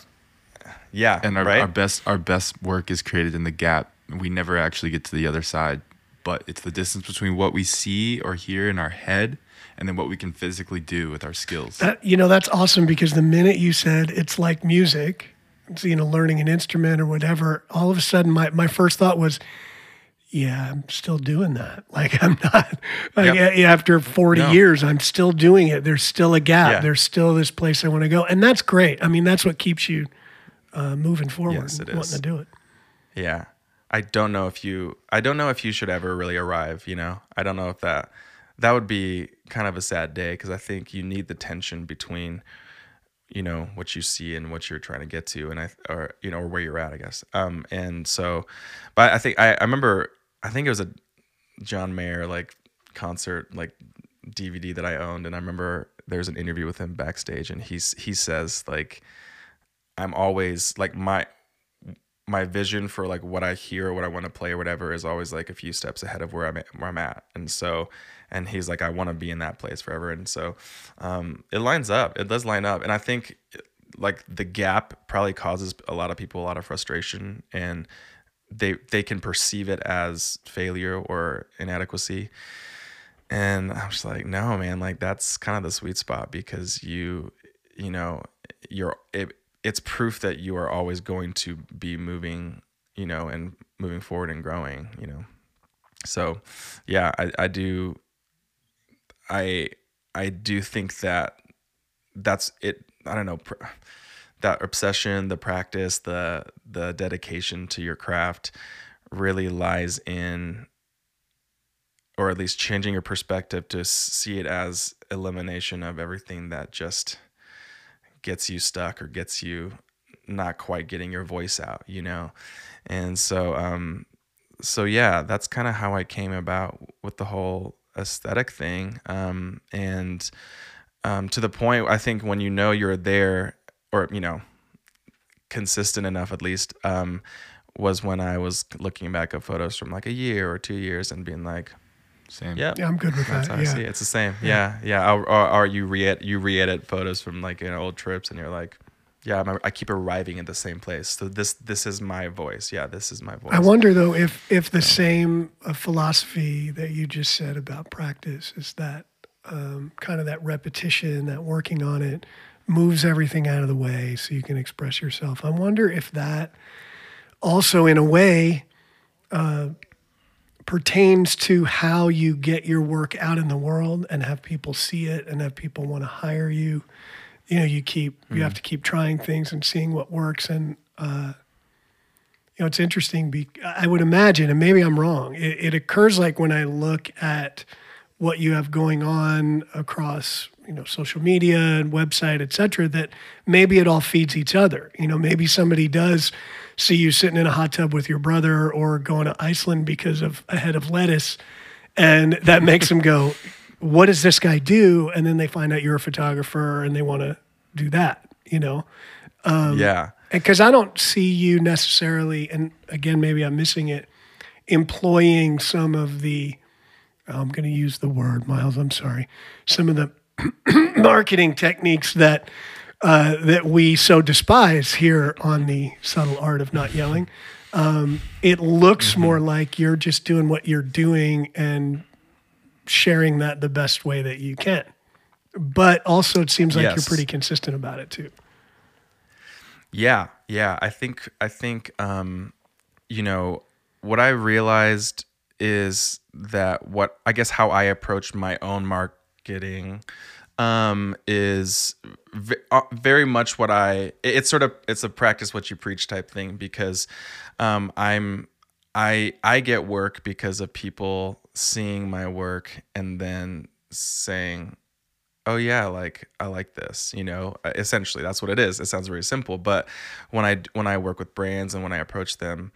Yeah, And our, right. our best our best work is created in the gap. We never actually get to the other side, but it's the distance between what we see or hear in our head and then what we can physically do with our skills. That you know that's awesome because the minute you said it's like music, it's, you know, learning an instrument or whatever, all of a sudden my my first thought was, yeah, I'm still doing that. <laughs> Like I'm not like Yep. after 40 No. years, I'm still doing it. There's still a gap. Yeah. There's still this place I want to go, and that's great. I mean, that's what keeps you uh, moving forward, Yes, it and is. wanting to do it. Yeah. I don't know if you I don't know if you should ever really arrive, you know. I don't know if that that would be kind of a sad day because I think you need the tension between you know what you see and what you're trying to get to and I or you know or where you're at, I guess. Um and so but I think I, I remember I think it was a John Mayer like concert like DVD that I owned and I remember there's an interview with him backstage and he's he says like I'm always like my my vision for like what I hear or what I want to play or whatever is always like a few steps ahead of where I'm at, where I'm at. And so, and he's like, I want to be in that place forever. And so, um, it lines up. It does line up. And I think like the gap probably causes a lot of people a lot of frustration and they they can perceive it as failure or inadequacy. And I'm just like, no, man, like that's kind of the sweet spot because you, you know, you're it, it's proof that you are always going to be moving, you know, and moving forward and growing, you know. So, yeah, I, I do, I, I do think that that's it. I don't know that obsession, the practice, the the dedication to your craft really lies in or at least changing your perspective to see it as elimination of everything that just gets you stuck or gets you not quite getting your voice out, you know? And so, um, so yeah, that's kind of how I came about with the whole aesthetic thing. Um, and, um, to the point, I think when you know you're there or, you know, consistent enough at least, um, was when I was looking back at photos from like a year or two years and being like, Same. yeah, Yeah, I'm good with that's that. how I see it. Yeah. It's the same. Yeah, yeah. Or, or, or you re you re-edit photos from like you know, old trips, and you're like, yeah, I'm, I keep arriving at the same place. So this this is my voice. Yeah, this is my voice. I wonder though if if the same uh, philosophy that you just said about practice is that um, kind of that repetition, that working on it, moves everything out of the way so you can express yourself. I wonder if that also, in a way, uh, pertains to how you get your work out in the world and have people see it and have people want to hire you. You know, you keep you have to keep trying things and seeing what works and. Uh, you know, it's interesting. Be, I would imagine, and maybe I'm wrong. It, it occurs like when I look at what you have going on across, you know, social media and website, et cetera, that maybe it all feeds each other. You know, maybe somebody does see you sitting in a hot tub with your brother or going to Iceland because of a head of lettuce, and that makes them go, <laughs> "What does this guy do?" And then they find out you're a photographer and they want to do that. You know, um, yeah, because I don't see you necessarily, and again, maybe I'm missing it, employing some of the, I'm going to use the word, Miles, I'm sorry, some of the <clears throat> marketing techniques that uh, that we so despise here on the subtle art of not yelling. Um, it looks more like you're just doing what you're doing and sharing that the best way that you can. But also, it seems like you're pretty consistent about it too. Yeah, yeah. I think I think um, you know what I realized is that what I guess how I approach my own marketing um, is uh, very much what I. It's sort of it's a practice what you preach type thing because um, I'm I I get work because of people seeing my work and then saying oh yeah like i like this you know? Uh, essentially that's what it is. It sounds very simple but when i when i work with brands and when i approach them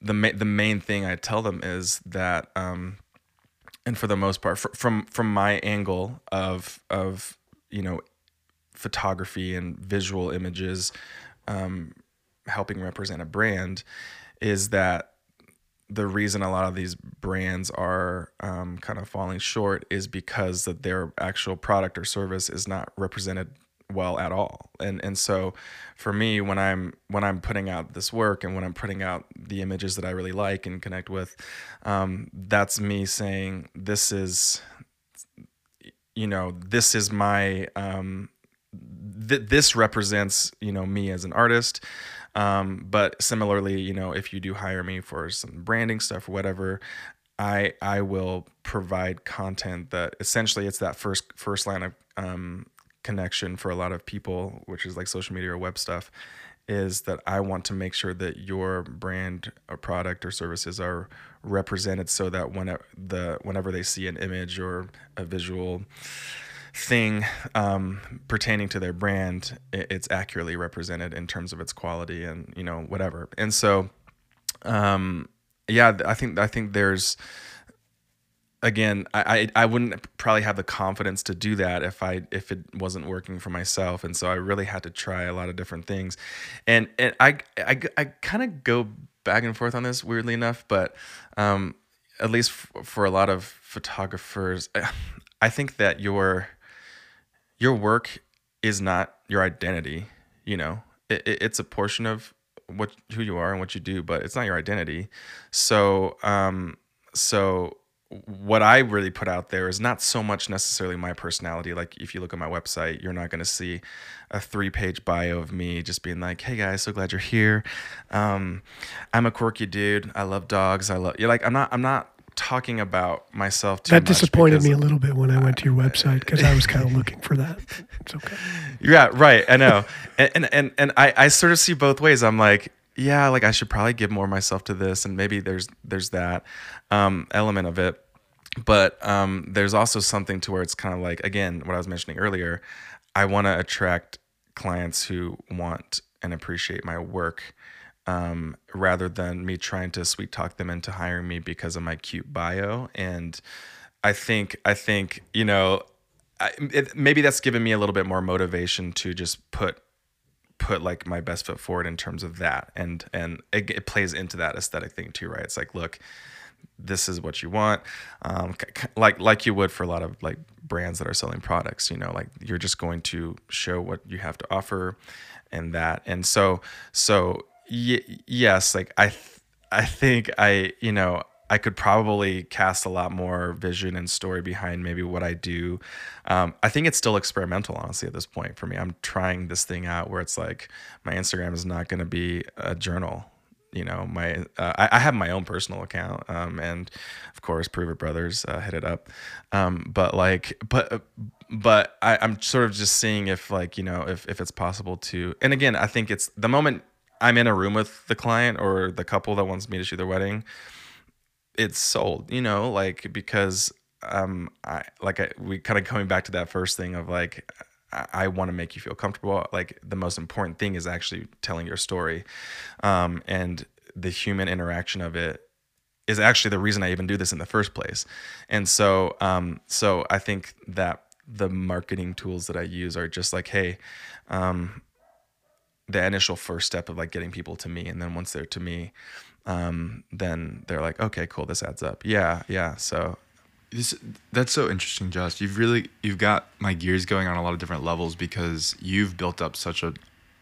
the ma- the main thing i tell them is that um and for the most part fr- from from my angle of of you know photography and visual images um helping represent a brand is that the reason a lot of these brands are um, kind of falling short is because that their actual product or service is not represented well at all. And and so for me when i'm when i'm putting out this work and when i'm putting out the images that i really like and connect with um, that's me saying this is you know this is my um, th- this represents you know me as an artist um, but similarly you know if you do hire me for some branding stuff or whatever i i will provide content that essentially it's that first first line of um, connection for a lot of people which is like social media or web stuff is that i want to make sure that your brand or product or services are represented so that when the whenever they see an image or a visual thing um, pertaining to their brand, it's accurately represented in terms of its quality and you know whatever. And so, um, yeah, I think I think there's again, I, I I wouldn't probably have the confidence to do that if I if it wasn't working for myself, and so I really had to try a lot of different things, and and I I, I kind of go back and forth on this weirdly enough, but um, at least f- for a lot of photographers, <sighs> I think that your your work is not your identity. You know, it, it, it's a portion of what who you are and what you do, but it's not your identity. So, um, so what I really put out there is not so much necessarily my personality. Like if you look at my website, you're not going to see a three-page bio of me just being like, "Hey guys, so glad you're here. Um, I'm a quirky dude. I love dogs. I love You're Like I'm not. I'm not talking about myself too That disappointed me a little bit when I went to your website because I was kind of looking for that. It's okay. Yeah, right. I know. and, and and and I I sort of see both ways. I'm like, yeah, like I should probably give more myself to this, and maybe there's there's that um, element of it. But um, there's also something to where it's kind of like again what I was mentioning earlier. I want to attract clients who want and appreciate my work um, rather than me trying to sweet talk them into hiring me because of my cute bio. And I think I think you know I, it, maybe that's given me a little bit more motivation to just put put like my best foot forward in terms of that. And and it, it plays into that aesthetic thing too right? It's like look this is what you want. Um, like like you would for a lot of like brands that are selling products you know like you're just going to show what you have to offer and that. And so so y- yes like i th- i think i you know I could probably cast a lot more vision and story behind maybe what I do. Um, I think it's still experimental, honestly, at this point for me. I'm trying this thing out where it's like my Instagram is not going to be a journal. You know, my uh, I, I have my own personal account, um, and of course, Pruitt Brothers uh, hit it up. Um, but like, but but I, I'm sort of just seeing if like you know if if it's possible to. And again, I think it's the moment I'm in a room with the client or the couple that wants me to shoot their wedding it's sold, you know, like because um I like I, we kind of coming back to that first thing of like I, I want to make you feel comfortable. Like the most important thing is actually telling your story, um, and the human interaction of it is actually the reason I even do this in the first place. And so um so I think that the marketing tools that I use are just like, hey, um, the initial first step of like getting people to me, and then once they're to me, um, then they're like, okay, cool, this adds up. Yeah, yeah. So This that's so interesting, Josh. You've really you've got my gears going on a lot of different levels because you've built up such a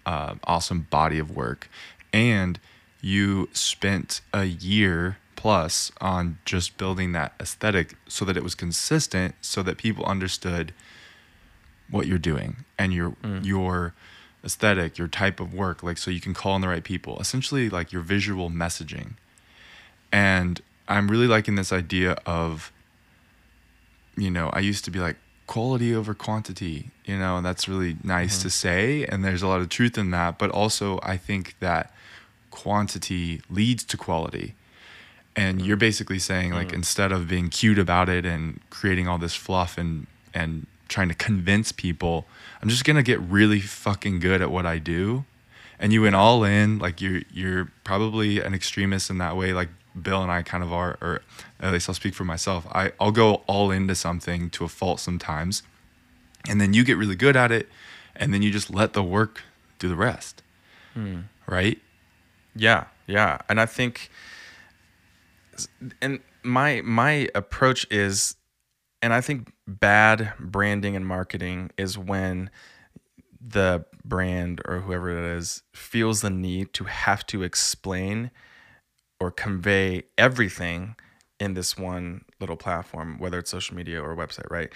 uh, awesome body of work, and you spent a year plus on just building that aesthetic so that it was consistent so that people understood what you're doing and your your aesthetic your type of work like so you can call on the right people essentially like your visual messaging. And i'm really liking this idea of you know i used to be like quality over quantity you know and that's really nice mm-hmm. to say and there's a lot of truth in that but also i think that quantity leads to quality. And mm-hmm. you're basically saying like mm-hmm. instead of being cute about it and creating all this fluff and and trying to convince people i'm just gonna get really fucking good at what i do. And you went all in like you're you're probably an extremist in that way like bill and i kind of are or at least i'll speak for myself. I, i'll go all into something to a fault sometimes and then you get really good at it and then you just let the work do the rest. Hmm. Right? Yeah, yeah, and I think, and my my approach is, and I think bad branding and marketing is when the brand or whoever it is feels the need to have to explain or convey everything in this one little platform, whether it's social media or website, right?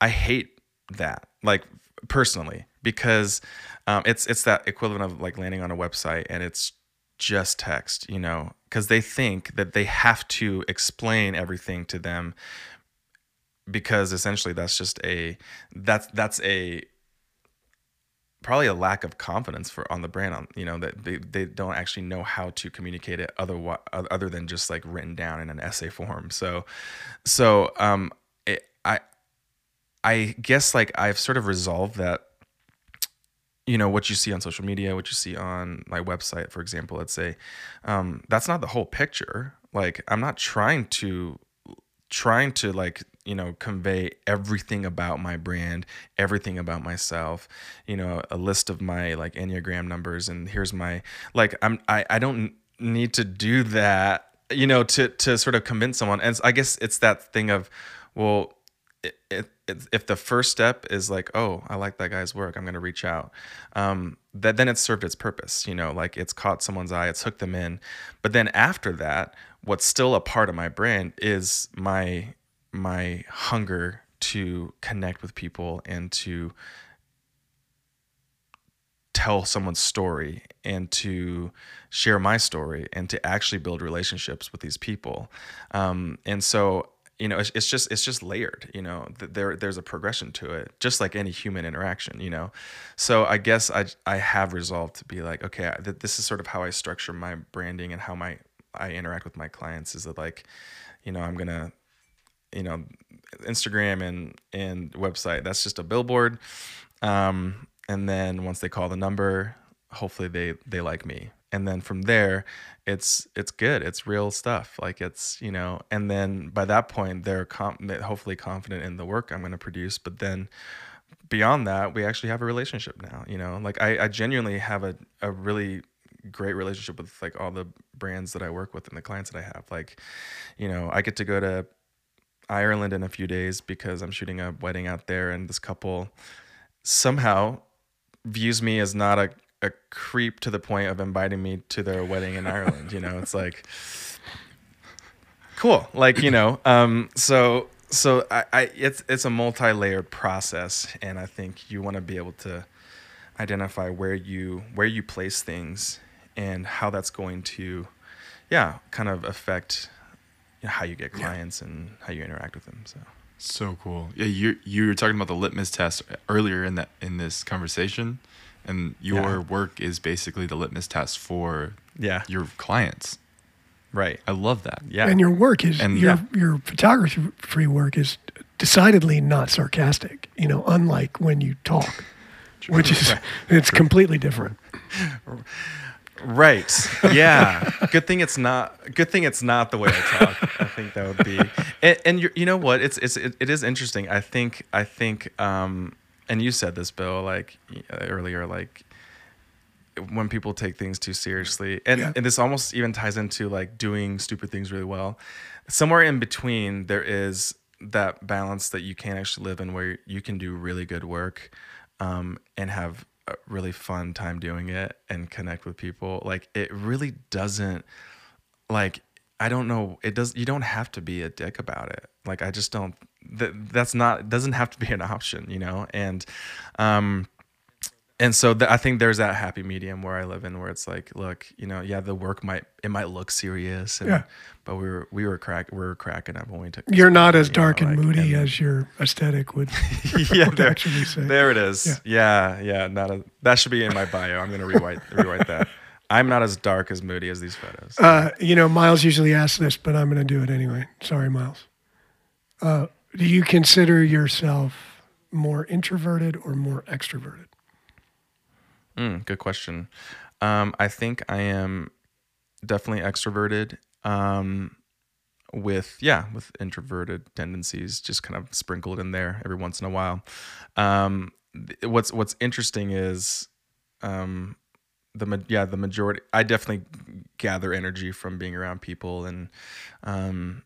I hate that, like personally, because um, it's it's that equivalent of like landing on a website and it's just text, you know, because they think that they have to explain everything to them because essentially that's just a that's that's a probably a lack of confidence for on the brand on you know that they, they don't actually know how to communicate it other other than just like written down in an essay form. So so um it, i i guess like i've sort of resolved that you know what you see on social media what you see on my website for example let's say um, that's not the whole picture. Like i'm not trying to trying to like you know convey everything about my brand everything about myself you know a list of my like enneagram numbers and here's my like i'm i, I don't need to do that you know to to sort of convince someone. And i guess it's that thing of well it, it, it, if the first step is like oh i like that guy's work i'm going to reach out um, that then it's served its purpose you know like it's caught someone's eye it's hooked them in. But then after that what's still a part of my brand is my my hunger to connect with people and to tell someone's story and to share my story and to actually build relationships with these people. Um, and so you know it's, it's just it's just layered you know there there's a progression to it just like any human interaction you know? So i guess i i have resolved to be like okay th- this is sort of how i structure my branding and how my i interact with my clients is that like you know i'm gonna you know instagram and and website that's just a billboard. Um and then once they call the number hopefully they they like me. And then from there it's it's good. It's real stuff. Like it's you know and then by that point they're com- hopefully confident in the work i'm going to produce. But then beyond that we actually have a relationship now you know? Like i, I genuinely have a, a really great relationship with like all the brands that i work with and the clients that i have. Like you know i get to go to ireland in a few days because i'm shooting a wedding out there and this couple somehow views me as not a a creep to the point of inviting me to their wedding in Ireland. You know, it's like cool. Like you know, um, so so I, I it's it's a multi-layered process, and I think you want to be able to identify where you where you place things and how that's going to, yeah, kind of affect how you get clients yeah. and how you interact with them. So. So cool. Yeah, you you were talking about the litmus test earlier in that in this conversation and your yeah. work is basically the litmus test for yeah your clients right i love that yeah and your work is and your yeah. your photography free work is decidedly not sarcastic you know unlike when you talk <laughs> which is it's completely different <laughs> right. Yeah. Good thing it's not good thing it's not the way i talk i think that would be. And, and you, you know what? It's it's it, it is interesting. I think i think um and you said this, Bill, like earlier, like when people take things too seriously, and yeah. and this almost even ties into like doing stupid things really well. Somewhere in between, there is that balance that you can actually live in, where you can do really good work, um, and have a really fun time doing it and connect with people. Like it really doesn't like I don't know. It does. You don't have to be a dick about it. Like I just don't. That that's not. Doesn't have to be an option. You know. And, um, and so th- I think there's that happy medium where I live in, where it's like, look, you know, yeah, the work might it might look serious, and, Yeah. but we were we were crack we were cracking up when we took. You're not as you know, dark and like, moody and- as your aesthetic would, <laughs> yeah, <laughs> would there, actually say. there it is. Yeah, yeah. Not a, that should be in my bio. I'm gonna rewrite rewrite that. I'm not as dark as moody as these photos. Uh, you know, Miles usually asks this, but I'm going to do it anyway. Sorry, Miles. Uh, do you consider yourself more introverted or more extroverted? Mm, good question. Um, I think I am definitely extroverted. Um, with yeah, with introverted tendencies, just kind of sprinkled in there every once in a while. Um, th- what's what's interesting is, um, the ma- yeah the majority. I definitely gather energy from being around people and um,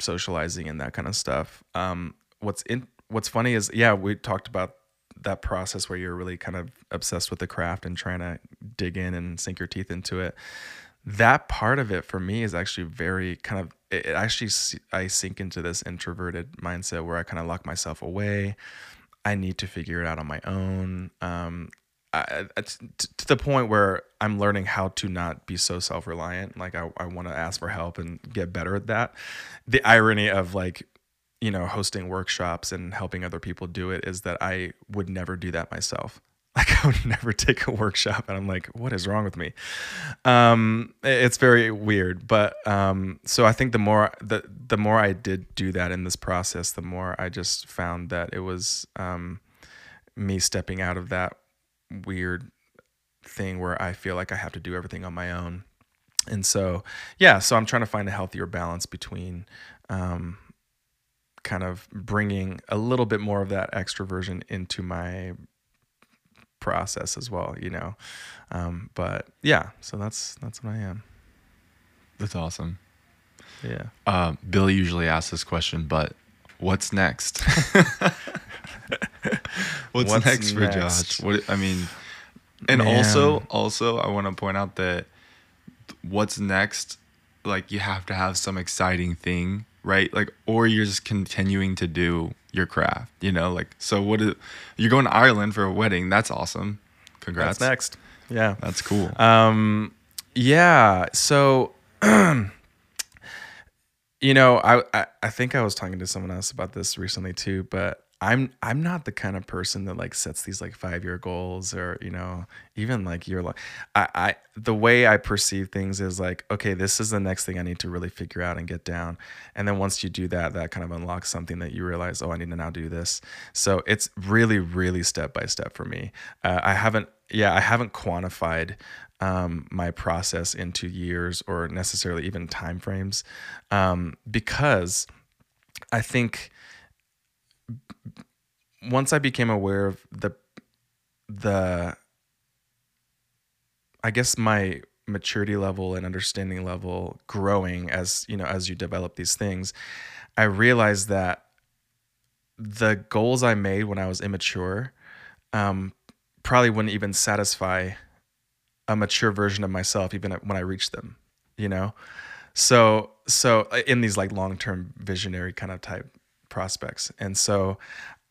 socializing and that kind of stuff. Um, what's in what's funny is yeah we talked about that process where you're really kind of obsessed with the craft and trying to dig in and sink your teeth into it that part of it for me is actually very kind of it actually i sink into this introverted mindset where i kind of lock myself away. I need to figure it out on my own. Um I, to the point where i'm learning how to not be so self-reliant. Like i, I want to ask for help and get better at that. The irony of like you know hosting workshops and helping other people do it is that i would never do that myself. <laughs> Like i would never take a workshop and i'm like what is wrong with me? Um it's very weird but um so i think the more the the more i did do that in this process the more i just found that it was um me stepping out of that weird thing where i feel like i have to do everything on my own. And so yeah so i'm trying to find a healthier balance between um kind of bringing a little bit more of that extroversion into my process as well you know um but yeah so that's that's what i am That's awesome. yeah Uh, Bill usually asks this question, but what's next? <laughs> what's, What's next for next? Josh? What I mean, and Man. also, also, I want to point out that what's next, like you have to have some exciting thing, right? Like, or you're just continuing to do your craft, you know? Like, so what? Is, you're going to Ireland for a wedding? That's awesome. Congrats. that's next yeah That's cool. Um, yeah. So, <clears throat> you know, I, I I think I was talking to someone else about this recently too, but I'm I'm not the kind of person that like sets these like five year goals or you know even like year long. I I the way I perceive things is like okay, this is the next thing I need to really figure out and get down, and then once you do that, that kind of unlocks something that you realize oh I need to now do this. So it's really really step by step for me. Uh, I haven't yeah I haven't quantified um, my process into years or necessarily even time frames um, because I think once I became aware of the the I guess my maturity level and understanding level growing as you know as you develop these things, I realized that the goals I made when I was immature um, probably wouldn't even satisfy a mature version of myself even when I reached them, you know? So, so uh, in these like long-term visionary kind of type prospects. And so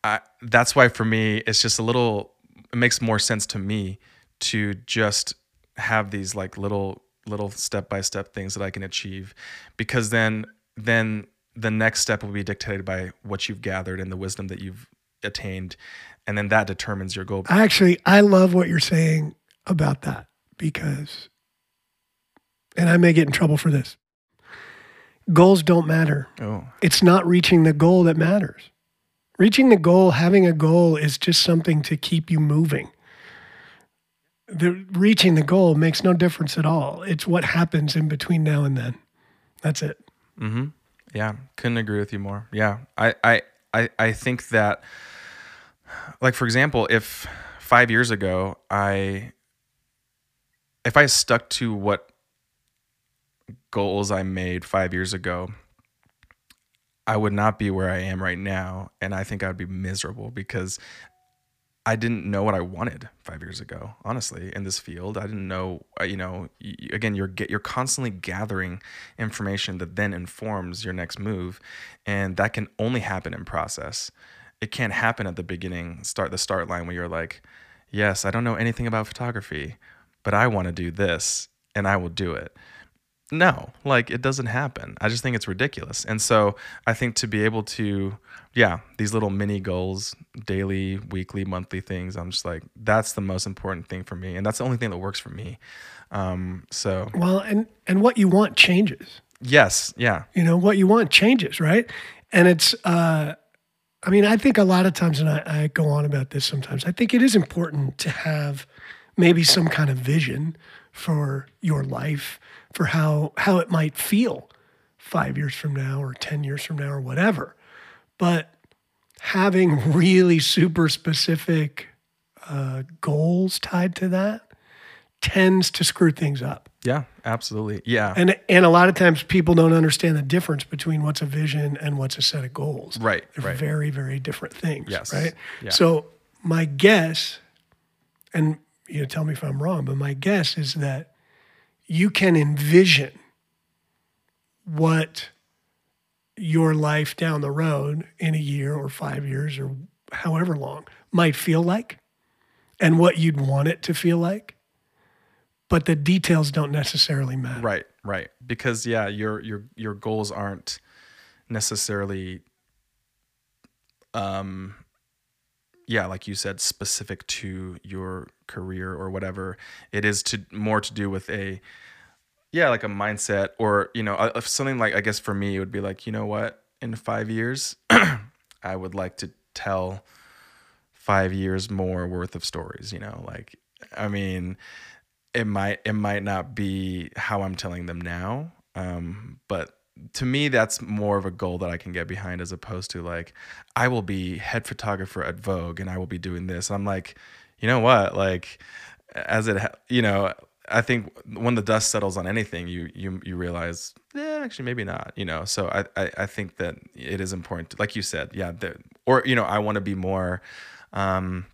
I, that's why for me, it's just a little, it makes more sense to me to just have these like little, little step-by-step things that I can achieve because then, then the next step will be dictated by what you've gathered and the wisdom that you've attained. And then that determines your goal. Actually, I love what you're saying about that because, and I may get in trouble for this. Goals don't matter. Oh, It's not reaching the goal that matters. Reaching the goal, having a goal is just something to keep you moving. The reaching the goal makes no difference at all. It's what happens in between now and then. That's it. Mm-hmm. Yeah, couldn't agree with you more. Yeah, I, I, I, I think that, like for example, if five years ago I, if I stuck to what goals I made five years ago, I would not be where I am right now, and I think I'd be miserable because I didn't know what I wanted five years ago. Honestly, in this field, I didn't know. uh, You know, again, you're you're constantly gathering information that then informs your next move, and that can only happen in process. It can't happen at the beginning, start the start line where you're like, "Yes, I don't know anything about photography, but I want to do this, and I will do it." No like it doesn't happen i just think it's ridiculous and so i think to be able to yeah these little mini goals daily weekly monthly things i'm just like that's the most important thing for me and that's the only thing that works for me um so Well, and and what you want changes. yes yeah You know what you want changes, right? And it's. uh I mean, I think a lot of times, and I, I go on about this sometimes. I think it is important to have maybe some kind of vision for your life, for how how it might feel five years from now, or ten years from now, or whatever. But having really super specific uh, goals tied to that tends to screw things up. yeah absolutely yeah And and a lot of times people don't understand the difference between what's a vision and what's a set of goals. Right, They're right. very, very different things. Yes, Right. yeah. So my guess, and you know, tell me if I'm wrong, but my guess is that you can envision what your life down the road in a year or five years or however long might feel like and what you'd want it to feel like. But the details don't necessarily matter. Right, right. Because yeah, your your your goals aren't necessarily um yeah, like you said specific to your career or whatever. It is to more to do with a yeah, like a mindset or, you know, uh, something like I guess for me it would be like, you know what? In 5 years <clears throat> I would like to tell 5 years more worth of stories, you know, like I mean, it might it might not be how I'm telling them now, um, but to me that's more of a goal that I can get behind as opposed to like I will be head photographer at Vogue and I will be doing this. I'm like, you know what? Like as it you know, I think when the dust settles on anything, you you you realize, yeah, actually maybe not. You know, so I I, I think that it is important, to, like you said, yeah, the, or you know, I want to be more. Um,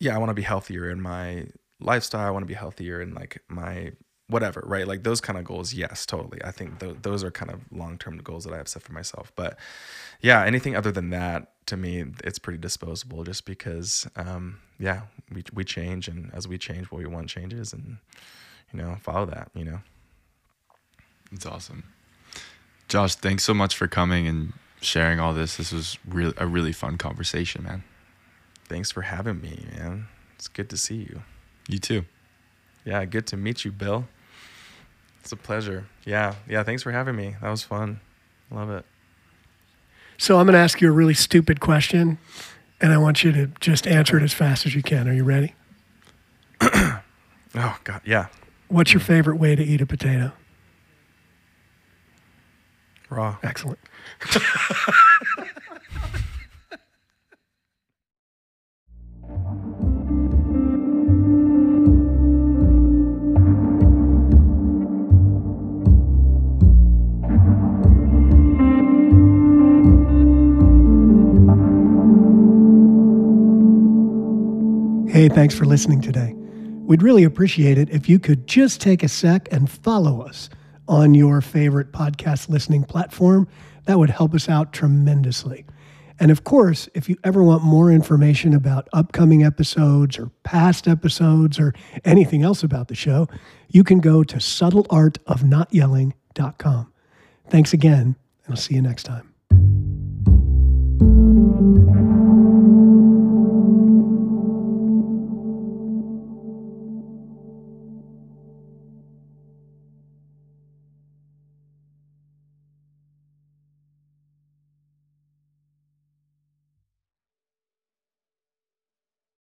yeah, I want to be healthier in my lifestyle. I want to be healthier in like my whatever, right? Like those kind of goals. Yes, totally. I think th- those are kind of long term goals that I have set for myself. But yeah, anything other than that, to me, it's pretty disposable just because, um, yeah, we, we change. And as we change, what we want changes and, you know, follow that, you know. It's awesome. Josh, thanks so much for coming and sharing all this. This was really a really fun conversation, man. Thanks for having me, man. It's good to see you. You too. Yeah, good to meet you, Bill. It's a pleasure. Yeah, yeah. Thanks for having me. That was fun. Love it. So I'm going to ask you a really stupid question, and I want you to just answer it as fast as you can. Are you ready? <clears throat> Oh God, yeah. What's your mm. favorite way to eat a potato? Raw. Excellent. <laughs> Hey, thanks for listening today. We'd really appreciate it if you could just take a sec and follow us on your favorite podcast listening platform. That would help us out tremendously. And of course, if you ever want more information about upcoming episodes or past episodes or anything else about the show, you can go to subtleartofnotyelling.com. Thanks again, and I'll see you next time.